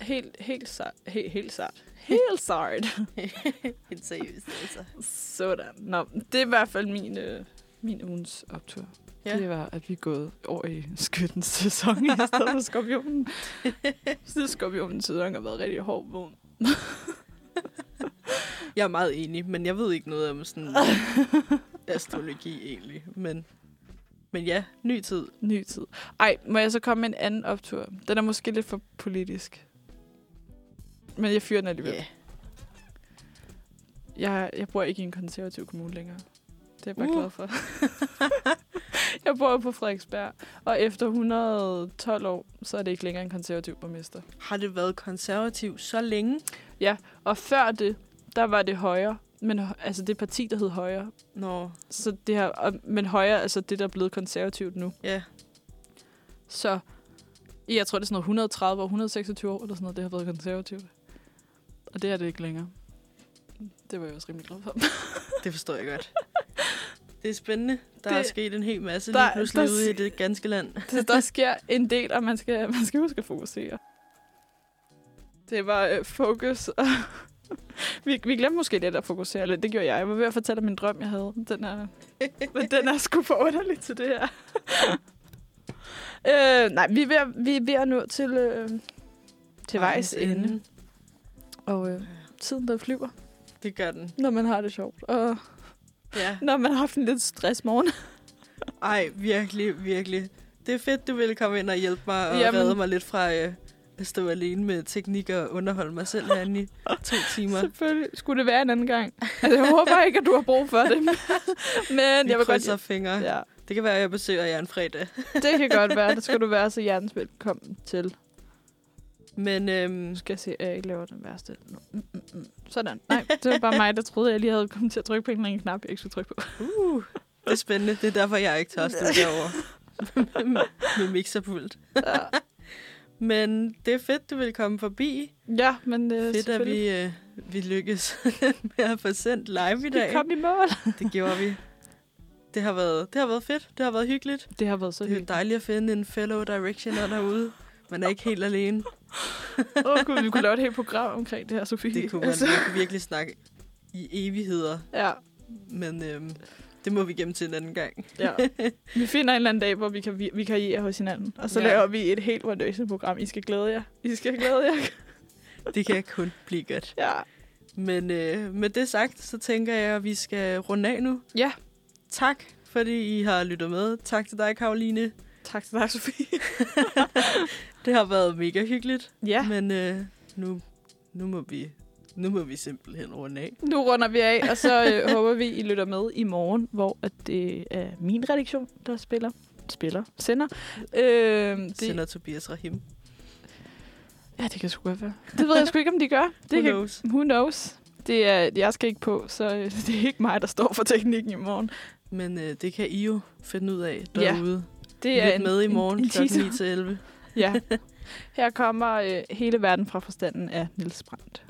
helt, helt sart. Helt, helt sart. Helt sart. Helt seriøst, altså. Sådan. Nå, det er i hvert fald min, øh, min ugens optur. Ja. Det var, at vi er gået over i skyttens sæson i stedet for skorpionen. Så skorpionens sæson har været rigtig hård vågen. Jeg er meget enig, men jeg ved ikke noget om sådan astrologi egentlig. Men, men ja, ny tid. Ny tid. Ej, må jeg så komme med en anden optur? Den er måske lidt for politisk. Men jeg fyrer den alligevel. Ja. Jeg, jeg bor ikke i en konservativ kommune længere. Det er jeg bare Uh. glad for. jeg bor på Frederiksberg, og efter 112 år, så er det ikke længere en konservativ borgmester. Har det været konservativ så længe? Og før det, der var det højre. Men altså det parti, der hed højre. Nå, Så det her, og- men højre, altså det, der er blevet konservativt nu. ja. Så jeg tror, det er sådan noget 130 år, 126 år, eller sådan noget, det har været konservativt. Og det er det ikke længere. Det var jeg også rimelig glad for. Det forstår jeg godt. Det er spændende. Der Det- er sket en hel masse der- lige pludselig der- ude i det ganske land. Så der sker en del, og man skal, man skal huske at fokusere. Det var øh, fokus. vi, vi glemte måske lidt at fokusere lidt. Det gjorde jeg. Jeg var ved at fortælle min drøm, jeg havde. Den er, men den er sgu for underlig til det her. øh, nej, vi er, ved, at- vi er ved at nå til, øh, til vejs ende. Og øh, tiden, der flyver, Det gør den. når man har det sjovt. Og Ja. når man har haft en lidt stress morgen. Ej, virkelig, virkelig. Det er fedt, du ville komme ind og hjælpe mig og Jamen. Redde mig lidt fra øh, at stå alene med teknik og underholde mig selv herinde i to timer. Selvfølgelig skulle det være en anden gang. Altså, jeg håber ikke, at du har brug for det. Men Vi jeg vil godt... fingre. Ja. Ja, Det kan være, at jeg besøger jer en fredag. det kan godt være. Det skal du være så hjertens velkommen til. Men øhm, skal jeg se, at jeg ikke laver den værste. nu. Mm, mm, mm. Sådan. Nej, det var bare mig, der troede, at jeg lige havde kommet til at trykke på en eller anden knap, jeg ikke skulle trykke på. uh, det er spændende. Det er derfor, jeg ikke tør stå derovre med mixerpult. Ja, Men det er fedt, du vil komme forbi. ja men øh, Fedt, at vi, øh, vi lykkes med at få sendt live i dag. Vi kom i mål. Det gjorde vi. Det har, været, det har været fedt. Det har været hyggeligt. Det har været så Det er hyggeligt. dejligt at finde en fellow directioner derude. Man er ikke helt alene. Åh oh, gud, vi kunne lave et helt program omkring det her, Sofie. Det kunne man Altså, kunne virkelig snakke i evigheder. Ja, Men øhm, det må vi gemme til en anden gang. ja. Vi finder en eller anden dag, hvor vi kan vi- vikariere hos hinanden. Og så Ja. laver vi et helt one-program. I skal glæde jer. I skal glæde jer. Det kan kun blive godt. Ja. Men øh, med det sagt, så tænker jeg, at vi skal runde af nu. Ja. Tak, fordi I har lyttet med. Tak til dig, Karoline. Tak til dig, Sofie. Det har været mega hyggeligt. Ja. Men øh, nu, nu, må vi, nu må vi simpelthen runde af. Nu runder vi af, og så øh, håber vi, I lytter med i morgen, hvor at det er min redaktion, der spiller. Spiller. Sender. Øh, det, Sender Tobias Rahim. Ja, det kan sgu godt være. Det ved jeg sgu ikke, om de gør. Det Who kan, knows? who knows? Det er, jeg skal ikke på, så øh, det er ikke mig, der står for teknikken i morgen. Men øh, det kan I jo finde ud af Ja. derude. Det er Lyt en, med i morgen en, en kl. 9 teaser. til 11. Ja. Her kommer øh, hele verden fra forstanden af Nils Brandt.